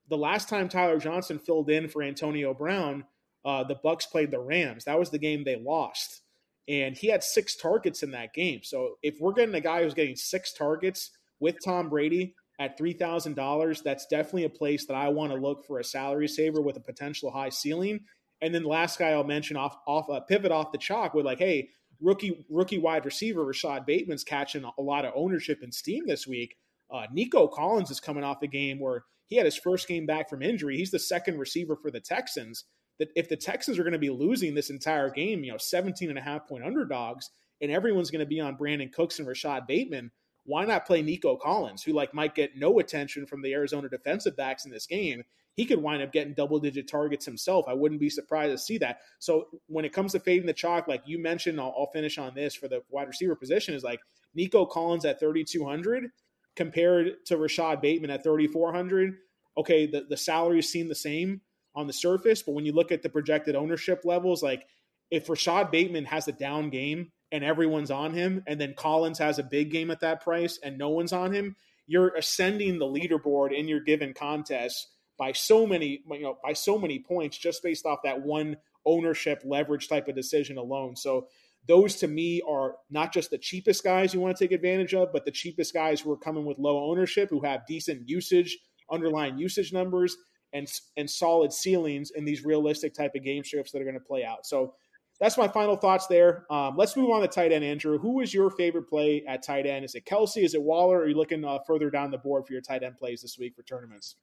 the last time Tyler Johnson filled in for Antonio Brown, uh, the Bucs played the Rams. That was the game they lost, and he had six targets in that game. So if we're getting a guy who's getting six targets with Tom Brady at three thousand dollars, that's definitely a place that I want to look for a salary saver with a potential high ceiling. And then the last guy I'll mention off off uh, pivot off the chalk with like, hey, rookie rookie wide receiver Rashod Bateman's catching a lot of ownership and steam this week. Uh, Nico Collins is coming off a game where he had his first game back from injury. He's the second receiver for the Texans that if the Texans are going to be losing this entire game, you know, 17 and a half point underdogs, and everyone's going to be on Brandin Cooks and Rashod Bateman, why not play Nico Collins, who like might get no attention from the Arizona defensive backs in this game? He could wind up getting double digit targets himself. I wouldn't be surprised to see that. So when it comes to fading the chalk, like you mentioned, I'll, I'll finish on this for the wide receiver position is like Nico Collins at 3,200 compared to Rashod Bateman at 3,400. Okay, the, the salaries seem the same on the surface, but when you look at the projected ownership levels, like if Rashod Bateman has a down game and everyone's on him, and then Collins has a big game at that price and no one's on him, you're ascending the leaderboard in your given contest by so many, you know, by so many points just based off that one ownership leverage type of decision alone. So those to me are not just the cheapest guys you want to take advantage of, but the cheapest guys who are coming with low ownership, who have decent usage, underlying usage numbers, and and solid ceilings in these realistic type of game strips that are going to play out. So that's my final thoughts there. Um, let's move on to tight end, Andrew. Who is your favorite play at tight end? Is it Kelce? Is it Waller? Are you looking uh, further down the board for your tight end plays this week for tournaments?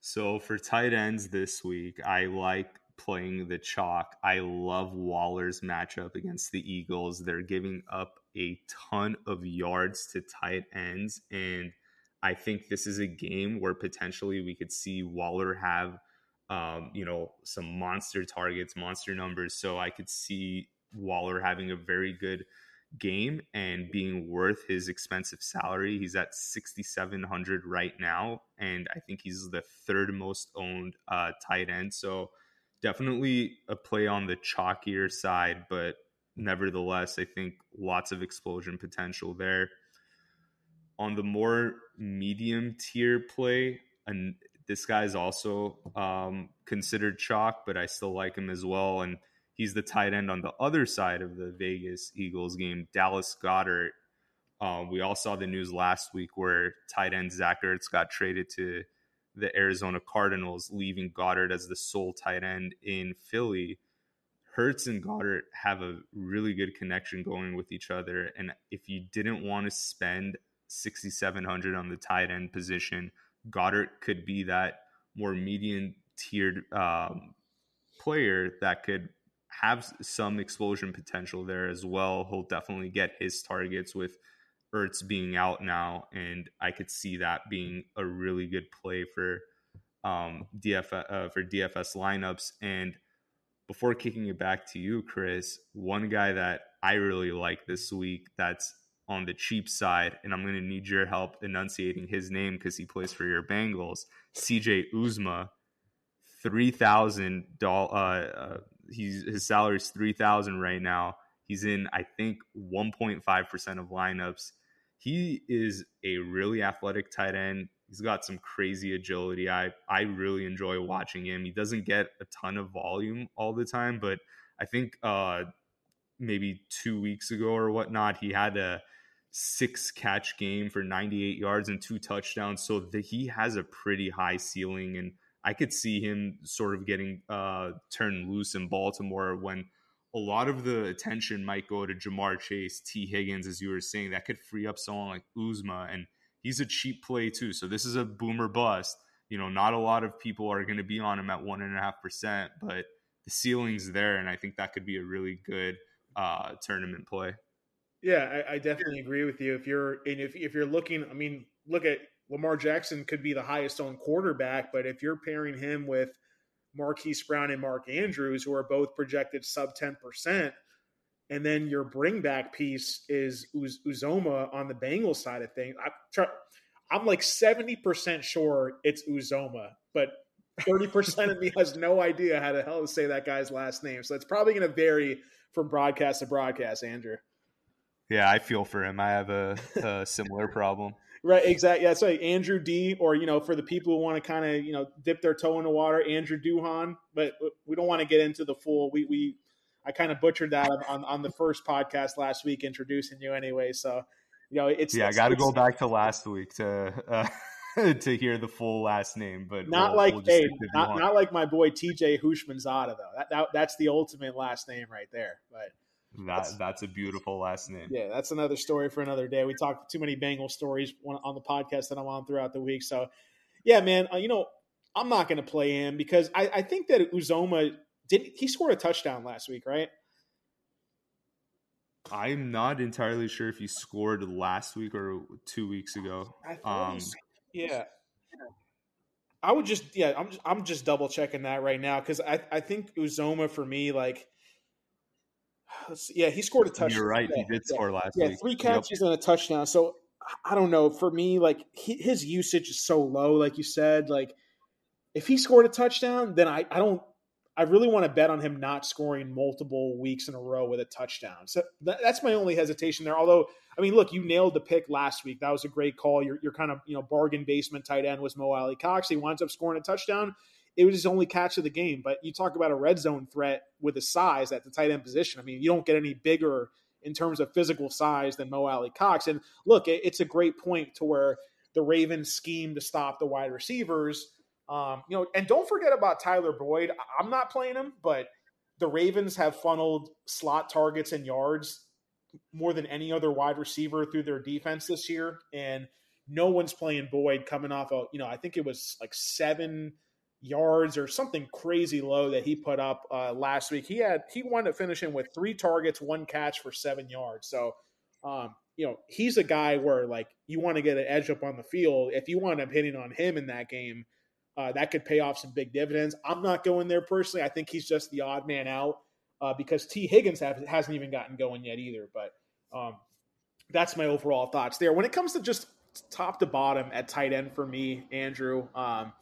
So for tight ends this week, I like playing the chalk. I love Waller's matchup against the Eagles. They're giving up a ton of yards to tight ends and – I think this is a game where potentially we could see Waller have, um, you know, some monster targets, monster numbers. So I could see Waller having a very good game and being worth his expensive salary. He's at 6,700 right now, and I think he's the third most owned uh, tight end. So definitely a play on the chalkier side, but nevertheless, I think lots of explosion potential there on the more medium tier play, and this guy's also um, considered chalk, but I still like him as well. And he's the tight end on the other side of the Vegas Eagles game. Dallas Goedert. Um, we all saw the news last week where tight end Zach Ertz got traded to the Arizona Cardinals, leaving Goedert as the sole tight end in Philly. Ertz and Goedert have a really good connection going with each other. And if you didn't want to spend 6,700 on the tight end position, Goedert could be that more median tiered um, player that could have some explosion potential there as well. He'll definitely get his targets with Ertz being out now, and I could see that being a really good play for um, DF uh, for DFS lineups. And before kicking it back to you, Chris, one guy that I really like this week that's on the cheap side, and I'm going to need your help enunciating his name because he plays for your Bengals. CJ Uzomah, three thousand dollars. Uh, uh, he's his salary is three thousand right now. He's in, I think, 1.5% of lineups. He is a really athletic tight end. He's got some crazy agility. I I really enjoy watching him. He doesn't get a ton of volume all the time, but I think uh, maybe two weeks ago or whatnot, he had a six catch game for 98 yards and two touchdowns. So the, he has a pretty high ceiling, and I could see him sort of getting uh, turned loose in Baltimore when a lot of the attention might go to Ja'Marr Chase, Tee Higgins, as you were saying. That could free up someone like Uzomah, and he's a cheap play too. So this is a boomer bust. You know, not a lot of people are going to be on him at one and a half percent, but the ceiling's there, and I think that could be a really good uh, tournament play. Yeah, I, I definitely agree with you. If you're and if if you're looking, I mean, look at Lamar Jackson could be the highest owned quarterback, but if you're pairing him with Marquise Brown and Mark Andrews, who are both projected sub 10%. And then your bring back piece is Uz- Uzomah on the Bengals side of things. I try, I'm like 70% sure it's Uzomah, but 30% of me has no idea how the hell to say that guy's last name. So it's probably going to vary from broadcast to broadcast, Andrew. Yeah, I feel for him. I have a, a similar problem. Right, exactly. Yeah, so Andrew D, or you know, for the people who want to kind of you know dip their toe in the water, Andrew Duhan. But we don't want to get into the full. We we I kind of butchered that on on the first podcast last week, introducing you anyway. So you know, it's yeah. It's, I got to go back to last week to. Uh, to hear the full last name, but not we'll, like we'll hey, not, not like my boy TJ Houshmandzadeh though. That, that that's the ultimate last name right there. But that that's, that's, a beautiful last name. Yeah, that's another story for another day. We talked too many Bengal stories on the podcast that I'm on throughout the week. So, yeah, man, uh, you know, I'm not going to play him because I, I think that Uzomah did he scored a touchdown last week, right? I'm not entirely sure if he scored last week or two weeks ago. Um, yeah. I would just yeah, I'm just, I'm just double checking that right now because I I think Uzomah for me like yeah, he scored a touchdown. You're right. He did yeah. score last week. yeah, week. three catches yep. and a touchdown. So I don't know. For me, like his usage is so low. Like you said, like if he scored a touchdown, then I, I don't. I really want to bet on him not scoring multiple weeks in a row with a touchdown. So that, that's my only hesitation there. Although, I mean, look, you nailed the pick last week. That was a great call. You're, you're kind of, you know, bargain basement tight end was Mo Alie-Cox. He winds up scoring a touchdown it was his only catch of the game. But you talk about a red zone threat with a size at the tight end position. I mean, you don't get any bigger in terms of physical size than Mo Alie-Cox. And look, it, it's a great point to where the Ravens scheme to stop the wide receivers. Um, you know, and don't forget about Tyler Boyd. I'm not playing him, but the Ravens have funneled slot targets and yards more than any other wide receiver through their defense this year. And no one's playing Boyd coming off a, you know, I think it was like seven yards or something crazy low that he put up uh, last week. He had he wanted to finish in with three targets, one catch for seven yards. So, um, you know, he's a guy where like you want to get an edge up on the field. If you want to hitting on him in that game, uh, that could pay off some big dividends. I'm not going there personally. I think he's just the odd man out uh, because Tee Higgins have, hasn't even gotten going yet either. But um, that's my overall thoughts there. When it comes to just top to bottom at tight end for me, Andrew. Um,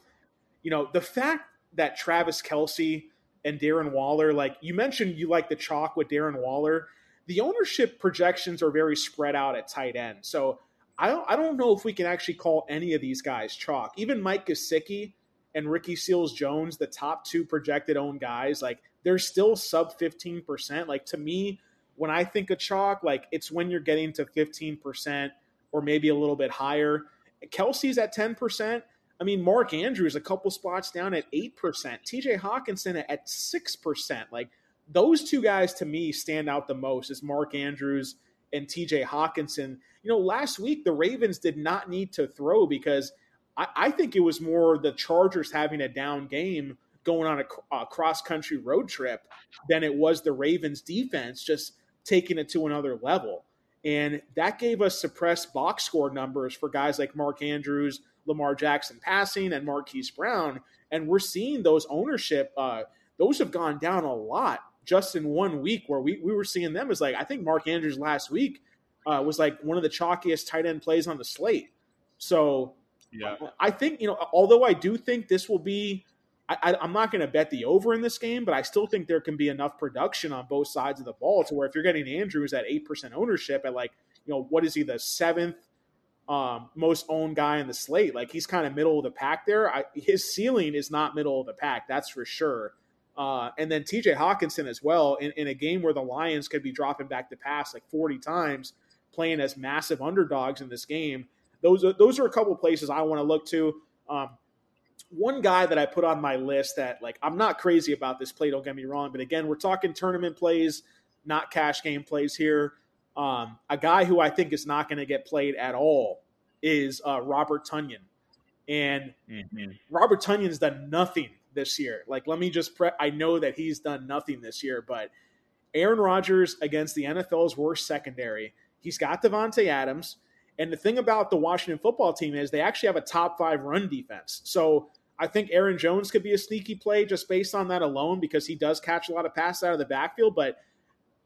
you know, the fact that Travis Kelce and Darren Waller, like you mentioned, you like the chalk with Darren Waller. The ownership projections are very spread out at tight end. So I don't, I don't know if we can actually call any of these guys chalk. Even Mike Gesicki and Ricky Seals Jones, the top two projected owned guys, like they're still sub 15%. Like to me, when I think of chalk, like it's when you're getting to 15% or maybe a little bit higher. Kelce's at 10%. I mean, Mark Andrews a couple spots down at 8%. TJ Hockenson at 6%. Like those two guys to me stand out the most is Mark Andrews and TJ Hockenson. You know, last week the Ravens did not need to throw because I, I think it was more the Chargers having a down game going on a, a cross country road trip than it was the Ravens defense just taking it to another level. And that gave us suppressed box score numbers for guys like Mark Andrews, Lamar Jackson passing, and Marquise Brown. And we're seeing those ownership, uh, those have gone down a lot just in one week where we, we were seeing them as like, I think Mark Andrews last week uh, was like one of the chalkiest tight end plays on the slate. So yeah. I think, you know, although I do think this will be I, am not going to bet the over in this game, but I still think there can be enough production on both sides of the ball to where if you're getting Andrews at eight percent ownership at like you know what is he the seventh um, most owned guy in the slate? Like he's kind of middle of the pack there. I, his ceiling is not middle of the pack, that's for sure. Uh, and then T.J. Hockenson as well in, in a game where the Lions could be dropping back to pass like 40 times, playing as massive underdogs in this game. Those are, those are a couple places I want to look to. Um, one guy that I put on my list that like I'm not crazy about this play. Don't get me wrong, but again, we're talking tournament plays, not cash game plays here. Um, a guy who I think is not going to get played at all is uh, Robert Tonyan, and mm-hmm. Robert Tonyan's done nothing this year. Like, let me just pre- I know that he's done nothing this year, but Aaron Rodgers against the NFL's worst secondary. He's got Davante Adams. And the thing about the Washington football team is they actually have a top five run defense. So I think Aaron Jones could be a sneaky play just based on that alone because he does catch a lot of passes out of the backfield. But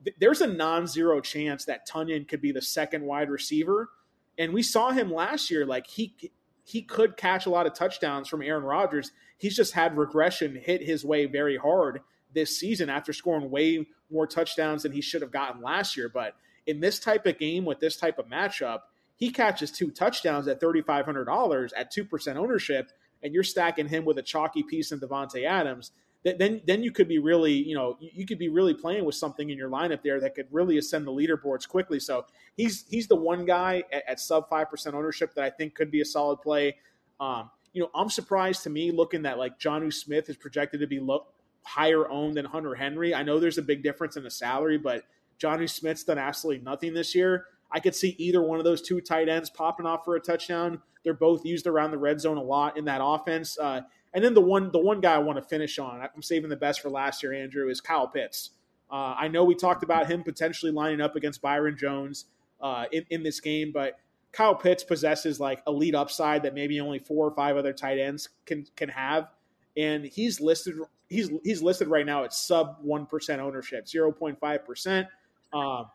th- there's a non zero chance that Tonyan could be the second wide receiver. And we saw him last year, like he he could catch a lot of touchdowns from Aaron Rodgers. He's just had regression hit his way very hard this season after scoring way more touchdowns than he should have gotten last year. But in this type of game with this type of matchup, he catches two touchdowns at $3,500 at 2% ownership and you're stacking him with a chalky piece in Davante Adams, then then you could be really, you know, you could be really playing with something in your lineup there that could really ascend the leaderboards quickly. So he's he's the one guy at, at sub five percent ownership that I think could be a solid play. Um, you know, I'm surprised to me looking that like Jonnu Smith is projected to be low, higher owned than Hunter Henry. I know there's a big difference in the salary, but Jonnu Smith's done absolutely nothing this year. I could see either one of those two tight ends popping off for a touchdown. They're both used around the red zone a lot in that offense. Uh, and then the one the one guy I want to finish on, I'm saving the best for last year, Andrew, is Kyle Pitts. Uh, I know we talked about him potentially lining up against Byron Jones uh, in, in this game, but Kyle Pitts possesses like elite upside that maybe only four or five other tight ends can can have, and he's listed he's he's listed right now at sub one percent ownership, zero point five percent. Um,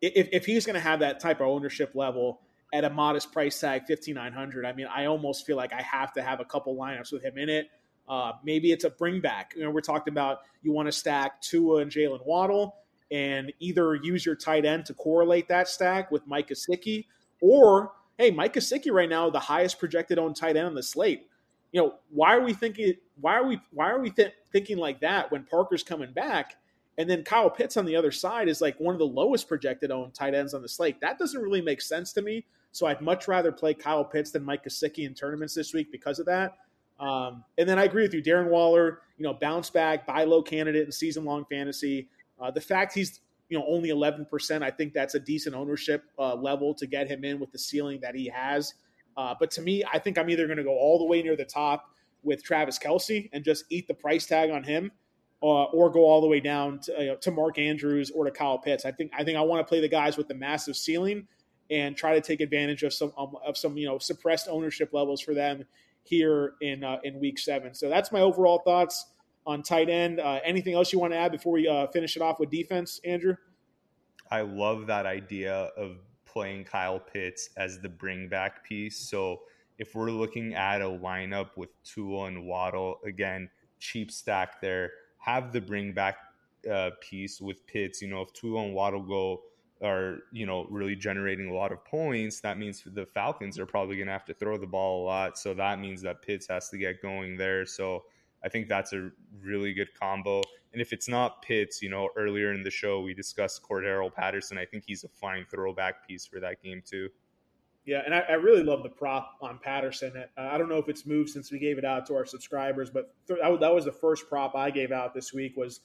if, if he's going to have that type of ownership level at a modest price tag, fifty nine hundred, I mean, I almost feel like I have to have a couple lineups with him in it. Uh, maybe it's a bring back. You know, we're talking about you want to stack Tua and Jaylen Waddle, and either use your tight end to correlate that stack with Mike Gesicki, or hey, Mike Gesicki right now the highest projected owned tight end on the slate. You know, why are we thinking? Why are we? Why are we th- thinking like that when Parker's coming back? And then Kyle Pitts on the other side is like one of the lowest projected owned tight ends on the slate. That doesn't really make sense to me. So I'd much rather play Kyle Pitts than Mike Gesicki in tournaments this week because of that. Um, and then I agree with you, Darren Waller. You know, bounce back, buy low candidate in season long fantasy. Uh, the fact he's you know only 11%, I think that's a decent ownership uh, level to get him in with the ceiling that he has. Uh, but to me, I think I'm either going to go all the way near the top with Travis Kelce and just eat the price tag on him, uh, or go all the way down to, uh, to Mark Andrews or to Kyle Pitts. I think I think I want to play the guys with the massive ceiling and try to take advantage of some um, of some you know suppressed ownership levels for them here in uh, in week seven. So that's my overall thoughts on tight end. Uh, anything else you want to add before we uh, finish it off with defense, Andrew? I love that idea of playing Kyle Pitts as the bring back piece. So if we're looking at a lineup with Tua and Waddle, again, cheap stack there have the bring back uh, piece with Pitts. You know, if Tua and Waddle go are you know really generating a lot of points, that means the Falcons are probably going to have to throw the ball a lot. So that means that Pitts has to get going there. So I think that's a really good combo. And if it's not Pitts, you know, earlier in the show we discussed Cordarrelle Patterson. I think he's a fine throwback piece for that game too. Yeah, and I, I really love the prop on Patterson. Uh, I don't know if it's moved since we gave it out to our subscribers, but th- that was the first prop I gave out this week was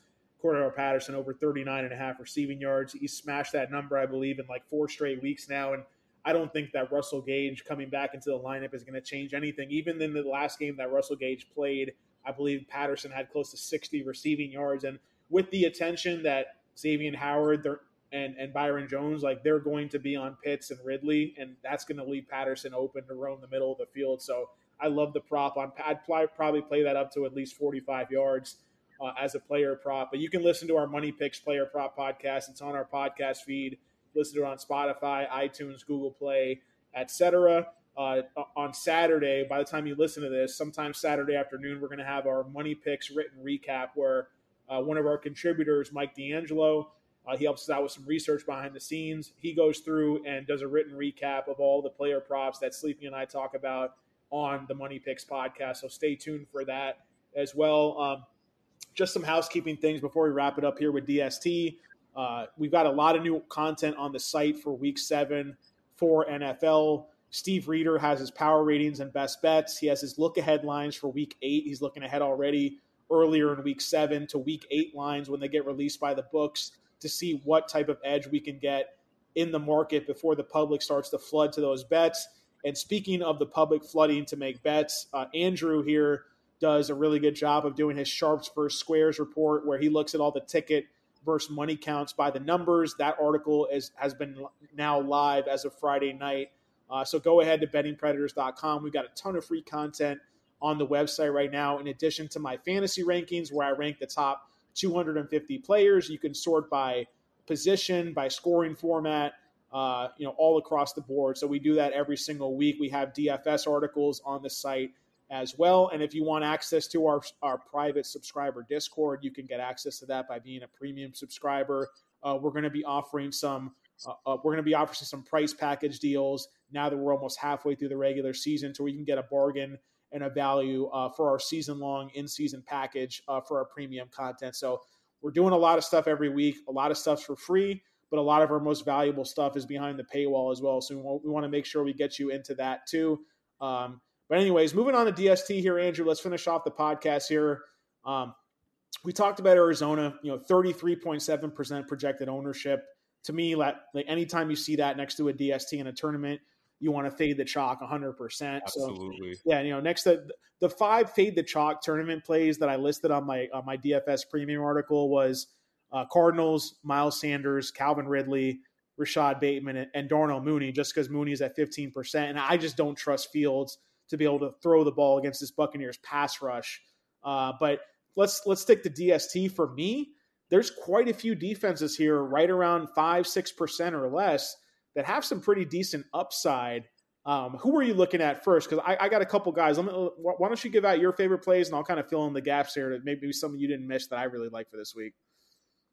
Cordarrelle Patterson over 39 and a half receiving yards. He smashed that number, I believe, in like four straight weeks now. And I don't think that Russell Gage coming back into the lineup is going to change anything. Even in the last game that Russell Gage played, I believe Patterson had close to 60 receiving yards. And with the attention that Xavier Howard and, and Byron Jones, like they're going to be on Pitts and Ridley, and that's going to leave Patterson open to roam the middle of the field. So I love the prop on. I'd probably play that up to at least 45 yards uh, as a player prop. But you can listen to our Money Picks Player Prop podcast. It's on our podcast feed. Listen to it on Spotify, iTunes, Google Play, etc. Uh, on Saturday, by the time you listen to this, sometime Saturday afternoon, we're going to have our Money Picks written recap where uh, one of our contributors, Mike D'Angelo, uh, he helps us out with some research behind the scenes. He goes through and does a written recap of all the player props that Sleepy and I talk about on the Money Picks podcast. So stay tuned for that as well. Um, just some housekeeping things before we wrap it up here with DST. Uh, we've got a lot of new content on the site for week seven for NFL. Steve Reeder has his power ratings and best bets. He has his look ahead lines for week eight. He's looking ahead already earlier in week seven to week eight lines when they get released by the books to see what type of edge we can get in the market before the public starts to flood to those bets. And speaking of the public flooding to make bets, uh, Andrew here does a really good job of doing his sharps versus squares report, where he looks at all the ticket versus money counts by the numbers. That article is has been now live as of Friday night. Uh, so go ahead to bettingpredators.com. We've got a ton of free content on the website right now. In addition to my fantasy rankings, where I rank the top 250 players, you can sort by position, by scoring format, uh, you know, all across the board. So we do that every single week. We have DFS articles on the site as well. And if you want access to our, our private subscriber Discord, you can get access to that by being a premium subscriber. Uh, we're going to be offering some. Uh, uh, we're going to be offering some price package deals now that we're almost halfway through the regular season, so we can get a bargain and a value uh, for our season long in season package uh, for our premium content. So we're doing a lot of stuff every week. A lot of stuff's for free, but a lot of our most valuable stuff is behind the paywall as well. So we, we want to make sure we get you into that too. Um, but anyways, moving on to DST here, Andrew. Let's finish off the podcast here. Um, we talked about Arizona. You know, thirty three point seven percent projected ownership. To me, like, like anytime you see that next to a DST in a tournament, you want to fade the chalk 100%. Absolutely. So, yeah, you know, next to the five fade the chalk tournament plays that I listed on my on my DFS premium article was uh, Cardinals, Miles Sanders, Calvin Ridley, Rashod Bateman, and, Darnell Mooney, just because Mooney's at 15%. And I just don't trust Fields to be able to throw the ball against this Buccaneers pass rush. Uh, but let's let's stick to DST for me. There's quite a few defenses here, right around five, six percent or less, that have some pretty decent upside. Um, who are you looking at first? Because I, I, got a couple guys. Let me, why don't you give out your favorite plays, and I'll kind of fill in the gaps here. To maybe something you didn't miss that I really like for this week.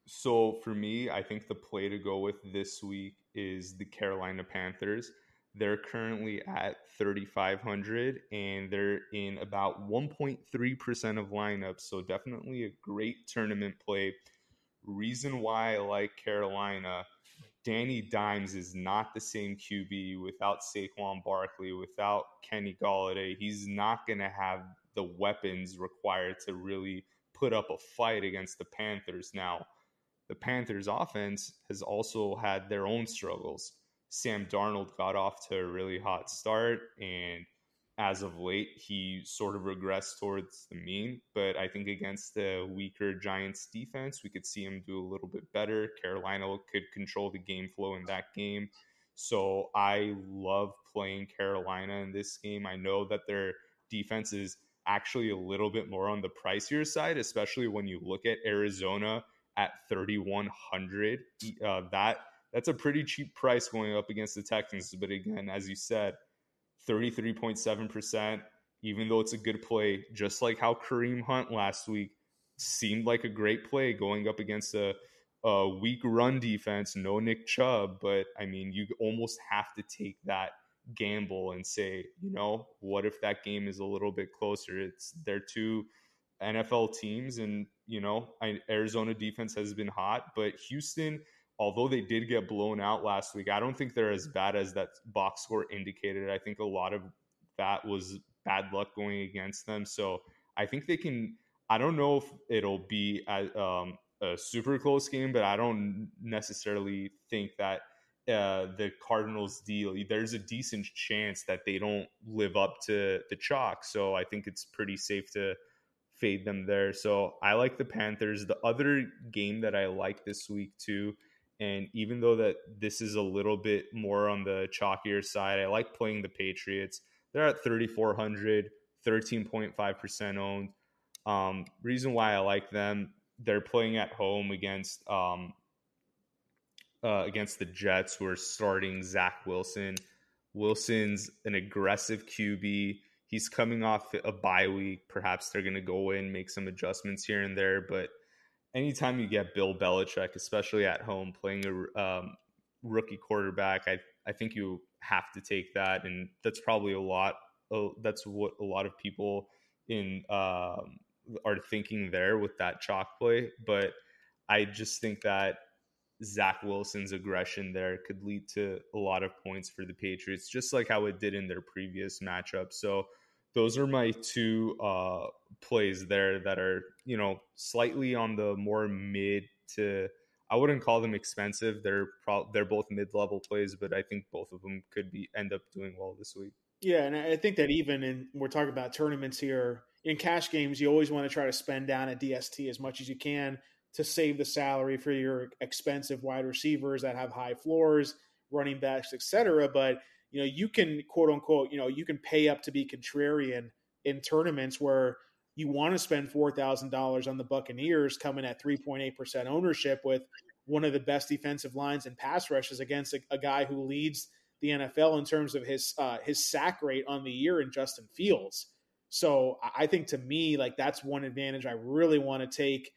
So for me, I think the play to go with this week is the Carolina Panthers. They're currently at 3,500 and they're in about 1.3% of lineups. So, definitely a great tournament play. Reason why I like Carolina Danny Dimes is not the same QB without Saquon Barkley, without Kenny Golladay. He's not going to have the weapons required to really put up a fight against the Panthers. Now, the Panthers offense has also had their own struggles. Sam Darnold got off to a really hot start, and as of late, he sort of regressed towards the mean. But I think against the weaker Giants defense, we could see him do a little bit better. Carolina could control the game flow in that game. So I love playing Carolina in this game. I know that their defense is actually a little bit more on the pricier side, especially when you look at Arizona at 3,100. Uh, that that's a pretty cheap price going up against the Texans. But again, as you said, 33.7%, even though it's a good play, just like how Kareem Hunt last week seemed like a great play going up against a, a weak run defense, no Nick Chubb. But I mean, you almost have to take that gamble and say, you know, what if that game is a little bit closer? It's they're two NFL teams, and you know, I, Arizona defense has been hot, but Houston, although they did get blown out last week, I don't think they're as bad as that box score indicated. I think a lot of that was bad luck going against them. So I think they can. I don't know if it'll be a, um, a super close game, but I don't necessarily think that uh, the Cardinals deal, there's a decent chance that they don't live up to the chalk. So I think it's pretty safe to fade them there. So I like the Panthers. The other game that I like this week too, and even though that this is a little bit more on the chalkier side, I like playing the Patriots. They're at 3,400, 13.5% owned. Um, reason why I like them, they're playing at home against um, uh, against the Jets, who are starting Zach Wilson. Wilson's an aggressive QB. He's coming off a bye week. Perhaps they're going to go in, make some adjustments here and there. But anytime you get Bill Belichick, especially at home, playing a um, rookie quarterback, I I think you have to take that, and that's probably a lot. That's what a lot of people in um, are thinking there with that chalk play. But I just think that Zach Wilson's aggression there could lead to a lot of points for the Patriots, just like how it did in their previous matchup. So those are my two uh, plays there that are, you know, slightly on the more mid to. I wouldn't call them expensive. They're pro- they're both mid level plays, but I think both of them could be end up doing well this week. Yeah, and I think that even in we're talking about tournaments here in cash games, you always want to try to spend down at DST as much as you can to save the salary for your expensive wide receivers that have high floors, running backs, etc. But you know, you can quote unquote, you know, you can pay up to be contrarian in tournaments where you want to spend four thousand dollars on the Buccaneers coming at three point eight percent ownership with one of the best defensive lines and pass rushes against a, a, guy who leads the NFL in terms of his uh, his sack rate on the year in Justin Fields. So I think to me, like that's one advantage I really want to take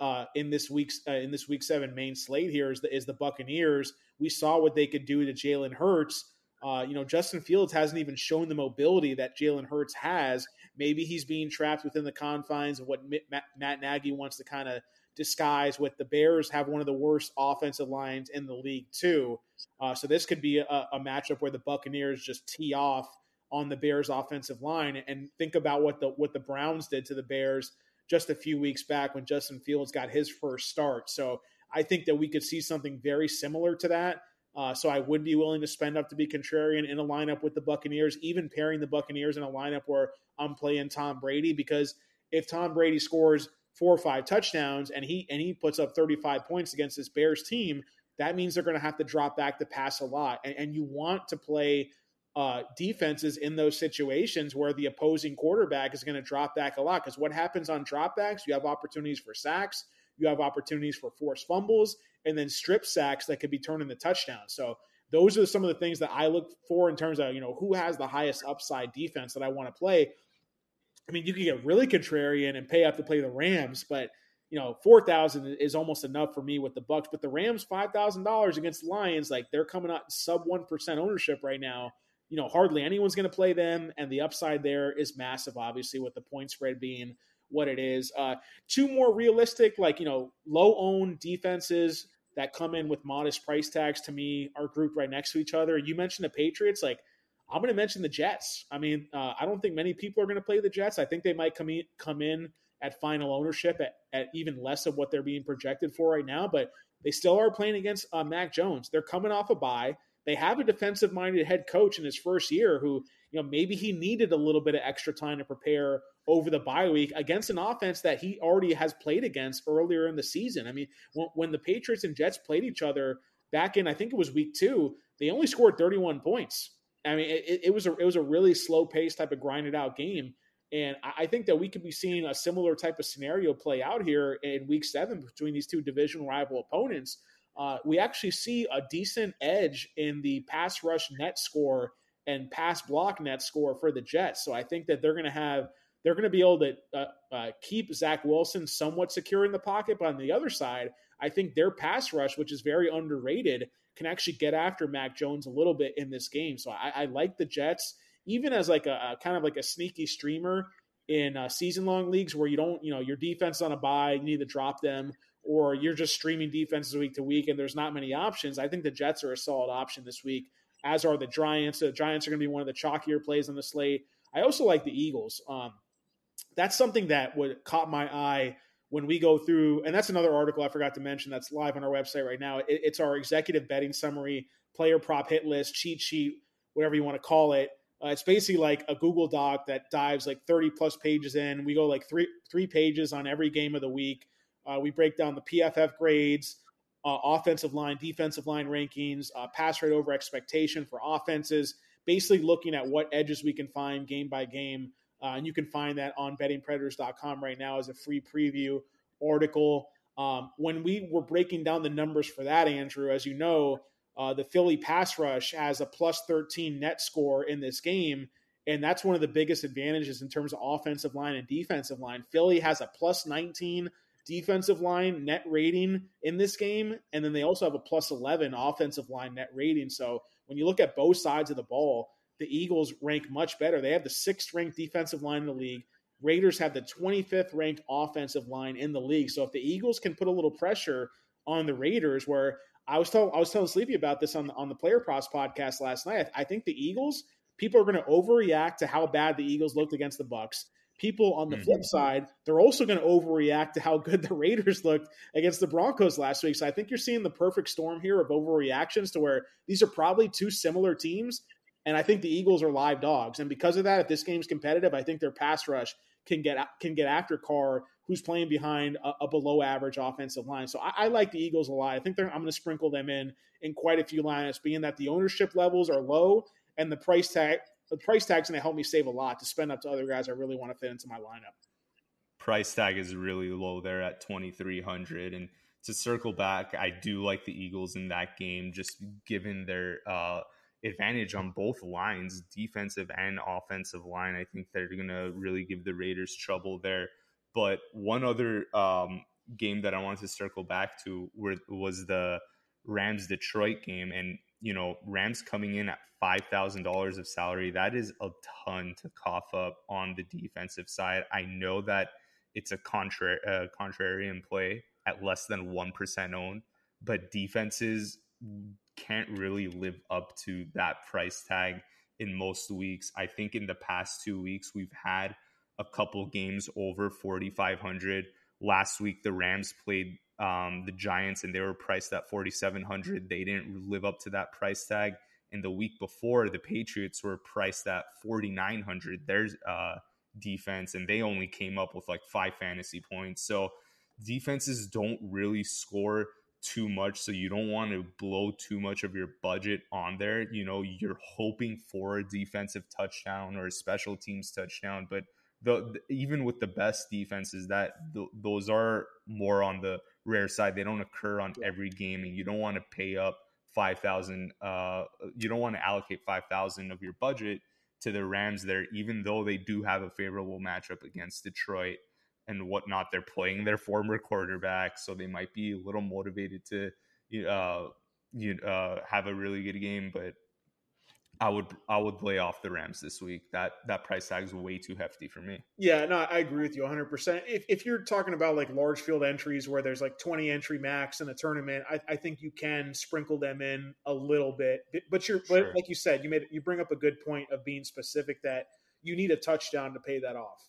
uh, in this week's uh, in this week seven main slate here is the is the Buccaneers. We saw what they could do to Jalen Hurts. Uh, you know, Justin Fields hasn't even shown the mobility that Jalen Hurts has. Maybe he's being trapped within the confines of what Matt, Matt Nagy wants to kind of disguise. With the Bears have one of the worst offensive lines in the league too, uh, so this could be a, a matchup where the Buccaneers just tee off on the Bears offensive line and think about what the what the Browns did to the Bears just a few weeks back when Justin Fields got his first start. So I think that we could see something very similar to that. Uh, so I would be willing to spend up to be contrarian in a lineup with the Buccaneers, even pairing the Buccaneers in a lineup where I'm playing Tom Brady because if Tom Brady scores four or five touchdowns and he and he puts up 35 points against this Bears team, that means they're going to have to drop back to pass a lot. And, and you want to play uh, defenses in those situations where the opposing quarterback is going to drop back a lot. Because what happens on dropbacks? You have opportunities for sacks, you have opportunities for forced fumbles, and then strip sacks that could be turned into touchdowns. So those are some of the things that I look for in terms of you know who has the highest upside defense that I want to play. I mean, you can get really contrarian and pay up to play the Rams, but you know, four thousand is almost enough for me with the Bucs. But the Rams, five thousand dollars against Lions, like they're coming out sub one percent ownership right now you know, hardly anyone's going to play them, and the upside there is massive. Obviously, with the point spread being what it is. Uh, two more realistic, like you know, low owned defenses that come in with modest price tags to me are grouped right next to each other. You mentioned the Patriots, like I'm going to mention the Jets. I mean, uh, I don't think many people are going to play the Jets. I think they might come in, come in at final ownership at, at even less of what they're being projected for right now, but they still are playing against uh, Mac Jones. They're coming off a bye. They have a defensive minded head coach in his first year who, you know, maybe he needed a little bit of extra time to prepare over the bye week against an offense that he already has played against earlier in the season. I mean, when, when the Patriots and Jets played each other back in, I think it was week two, they only scored 31 points. I mean, it, it was a it was a really slow pace type of grinded out game. And I think that we could be seeing a similar type of scenario play out here in week seven between these two division rival opponents uh, we actually see a decent edge in the pass rush net score and pass block net score for the Jets. So I think that they're going to have they're going to be able to uh, uh, keep Zach Wilson somewhat secure in the pocket. But on the other side, I think their pass rush, which is very underrated, can actually get after Mac Jones a little bit in this game. So I, I like the Jets, even as like a, a, kind of like a sneaky streamer in uh, season long leagues where you don't, you know, your defense on a bye, you need to drop them, or you're just streaming defenses week to week and there's not many options. I think the Jets are a solid option this week, as are the Giants. The Giants are going to be one of the chalkier plays on the slate. I also like the Eagles. Um, that's something that would caught my eye when we go through, and that's another article I forgot to mention that's live on our website right now. It, it's our executive betting summary, player prop hit list, cheat sheet, whatever you want to call it. Uh, it's basically like a Google Doc that dives like 30 plus pages in. We go like three three pages on every game of the week. Uh, we break down the PFF grades, uh, offensive line, defensive line rankings, uh, pass rate over expectation for offenses. Basically, looking at what edges we can find game by game, uh, and you can find that on bettingpredators.com right now as a free preview article. Um, when we were breaking down the numbers for that, Andrew, as you know, uh, the Philly pass rush has a plus 13 net score in this game. And that's one of the biggest advantages in terms of offensive line and defensive line. Philly has a plus 19 defensive line net rating in this game. And then they also have a plus 11 offensive line net rating. So when you look at both sides of the ball, the Eagles rank much better. They have the sixth ranked defensive line in the league. Raiders have the 25th ranked offensive line in the league. So if the Eagles can put a little pressure on the Raiders, where I was telling I was telling Sleepy about this on the, on the Player Pros podcast last night. I, I think the Eagles people are going to overreact to how bad the Eagles looked against the Bucs. People on the mm-hmm. flip side, they're also going to overreact to how good the Raiders looked against the Broncos last week. So I think you're seeing the perfect storm here of overreactions to where these are probably two similar teams. And I think the Eagles are live dogs. And because of that, if this game's competitive, I think their pass rush can get can get after Carr, who's playing behind a, a below average offensive line. So I, I, like the Eagles a lot. I think I'm going to sprinkle them in in quite a few lineups, being that the ownership levels are low and the price tag the price tag's going to help me save a lot to spend up to other guys I really want to fit into my lineup. Price tag is really low there at 2300 and to circle back, I do like the Eagles in that game just given their uh, advantage on both lines, defensive and offensive line. I think they're going to really give the Raiders trouble there. But one other um, game that I wanted to circle back to were, was the Rams Detroit game, and you know Rams coming in at five thousand dollars of salary. That is a ton to cough up on the defensive side. I know that it's a contrary uh, contrarian play at less than one percent owned, but defenses can't really live up to that price tag in most weeks. I think in the past two weeks, we've had a couple games over 4,500. Last week, the Rams played um, the Giants and they were priced at 4,700. They didn't live up to that price tag. And the week before, the Patriots were priced at 4,900. There's uh, defense, and they only came up with like five fantasy points. So defenses don't really score too much so you don't want to blow too much of your budget on there you know you're hoping for a defensive touchdown or a special teams touchdown but the, the even with the best defenses that th- those are more on the rare side they don't occur on every game and you don't want to pay up 5000 uh you don't want to allocate 5000 of your budget to the Rams there even though they do have a favorable matchup against Detroit and whatnot. They're playing their former quarterback, so they might be a little motivated to uh, you uh, have a really good game. But I would I would lay off the Rams this week. That that price tag is way too hefty for me. Yeah, no, I agree with you 100. percent If if you're talking about like large field entries where there's like 20 entry max in a tournament, I, I think you can sprinkle them in a little bit. But you're sure. but like you said, you made you bring up a good point of being specific that you need a touchdown to pay that off.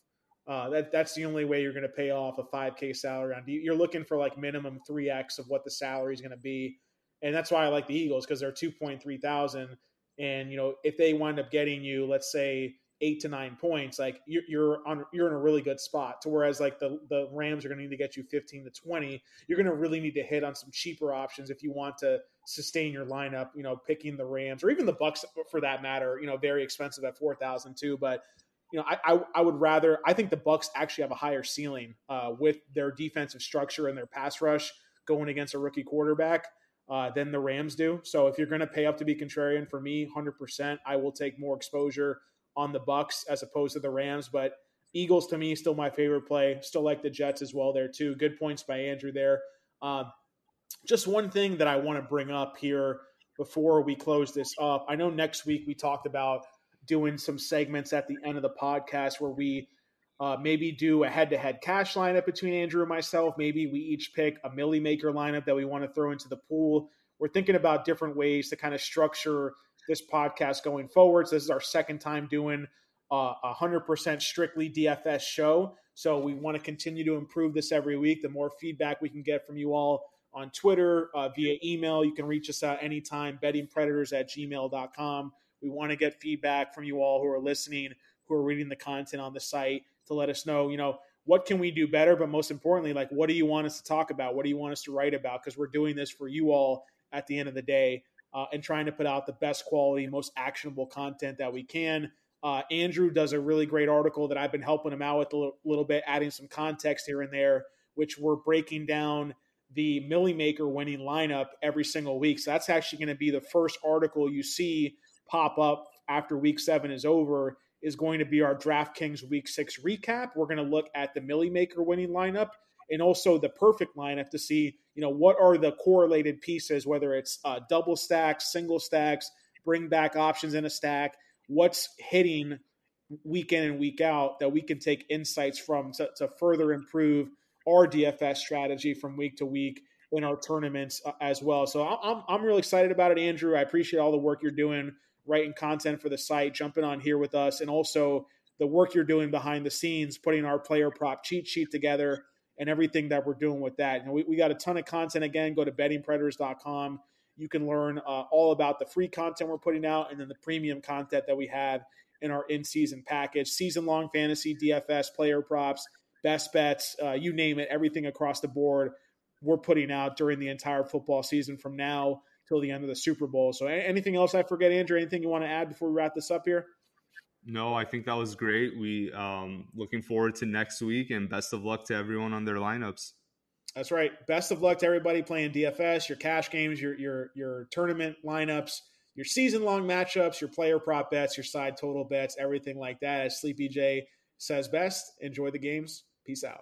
Uh, that that's the only way you're going to pay off a 5k salary on you're looking for like minimum 3x of what the salary is going to be. And that's why i like the eagles because they're 2.3 thousand. And you know if they wind up getting you let's say eight to nine points like you're, you're on you're in a really good spot to whereas like the the rams are going to need to get you 15 to 20 you're going to really need to hit on some cheaper options if you want to sustain your lineup you know picking the rams or even the bucs for that matter you know very expensive at 4000 too. But you know, I, I, I would rather. I think the Bucs actually have a higher ceiling uh, with their defensive structure and their pass rush going against a rookie quarterback uh, than the Rams do. So if you're going to pay up to be contrarian, for me, hundred percent, I will take more exposure on the Bucs as opposed to the Rams. But Eagles to me still my favorite play. Still like the Jets as well there too. Good points by Andrew there. Uh, just one thing that I want to bring up here before we close this up. I know next week we talked about doing some segments at the end of the podcast where we uh, maybe do a head-to-head cash lineup between Andrew and myself. Maybe we each pick a Milly Maker lineup that we want to throw into the pool. We're thinking about different ways to kind of structure this podcast going forward. So this is our second time doing a hundred percent strictly DFS show. So we want to continue to improve this every week. The more feedback we can get from you all on Twitter, uh, via email, you can reach us out anytime, bettingpredators at gmail.com. We want to get feedback from you all who are listening, who are reading the content on the site to let us know, you know, what can we do better? But most importantly, like, what do you want us to talk about? What do you want us to write about? Because we're doing this for you all at the end of the day uh, and trying to put out the best quality, most actionable content that we can. Uh, Andrew does a really great article that I've been helping him out with a little, little bit, adding some context here and there, which we're breaking down the Milly Maker winning lineup every single week. So that's actually going to be the first article you see pop up after week seven is over. Is going to be our DraftKings week six recap. We're going to look at the Milly Maker winning lineup and also the perfect lineup to see, you know, what are the correlated pieces, whether it's uh, double stacks, single stacks, bring back options in a stack, what's hitting week in and week out that we can take insights from to, to further improve our DFS strategy from week to week in our tournaments uh, as well. So I'm, I'm really excited about it, Andrew. I appreciate all the work you're doing, writing content for the site, jumping on here with us, and also the work you're doing behind the scenes, putting our player prop cheat sheet together and everything that we're doing with that. And we, we got a ton of content. Again, go to bettingpredators.com. You can learn uh, all about the free content we're putting out and then the premium content that we have in our in season package, season long fantasy, DFS, player props, best bets, uh, you name it, everything across the board we're putting out during the entire football season from now till the end of the Super Bowl. So, anything else I forget, Andrew? Anything you want to add before we wrap this up here? No, I think that was great. We um looking forward to next week and best of luck to everyone on their lineups. That's right. Best of luck to everybody playing DFS, your cash games, your your your tournament lineups, your season long matchups, your player prop bets, your side total bets, everything like that. As Sleepy J says best, enjoy the games. Peace out.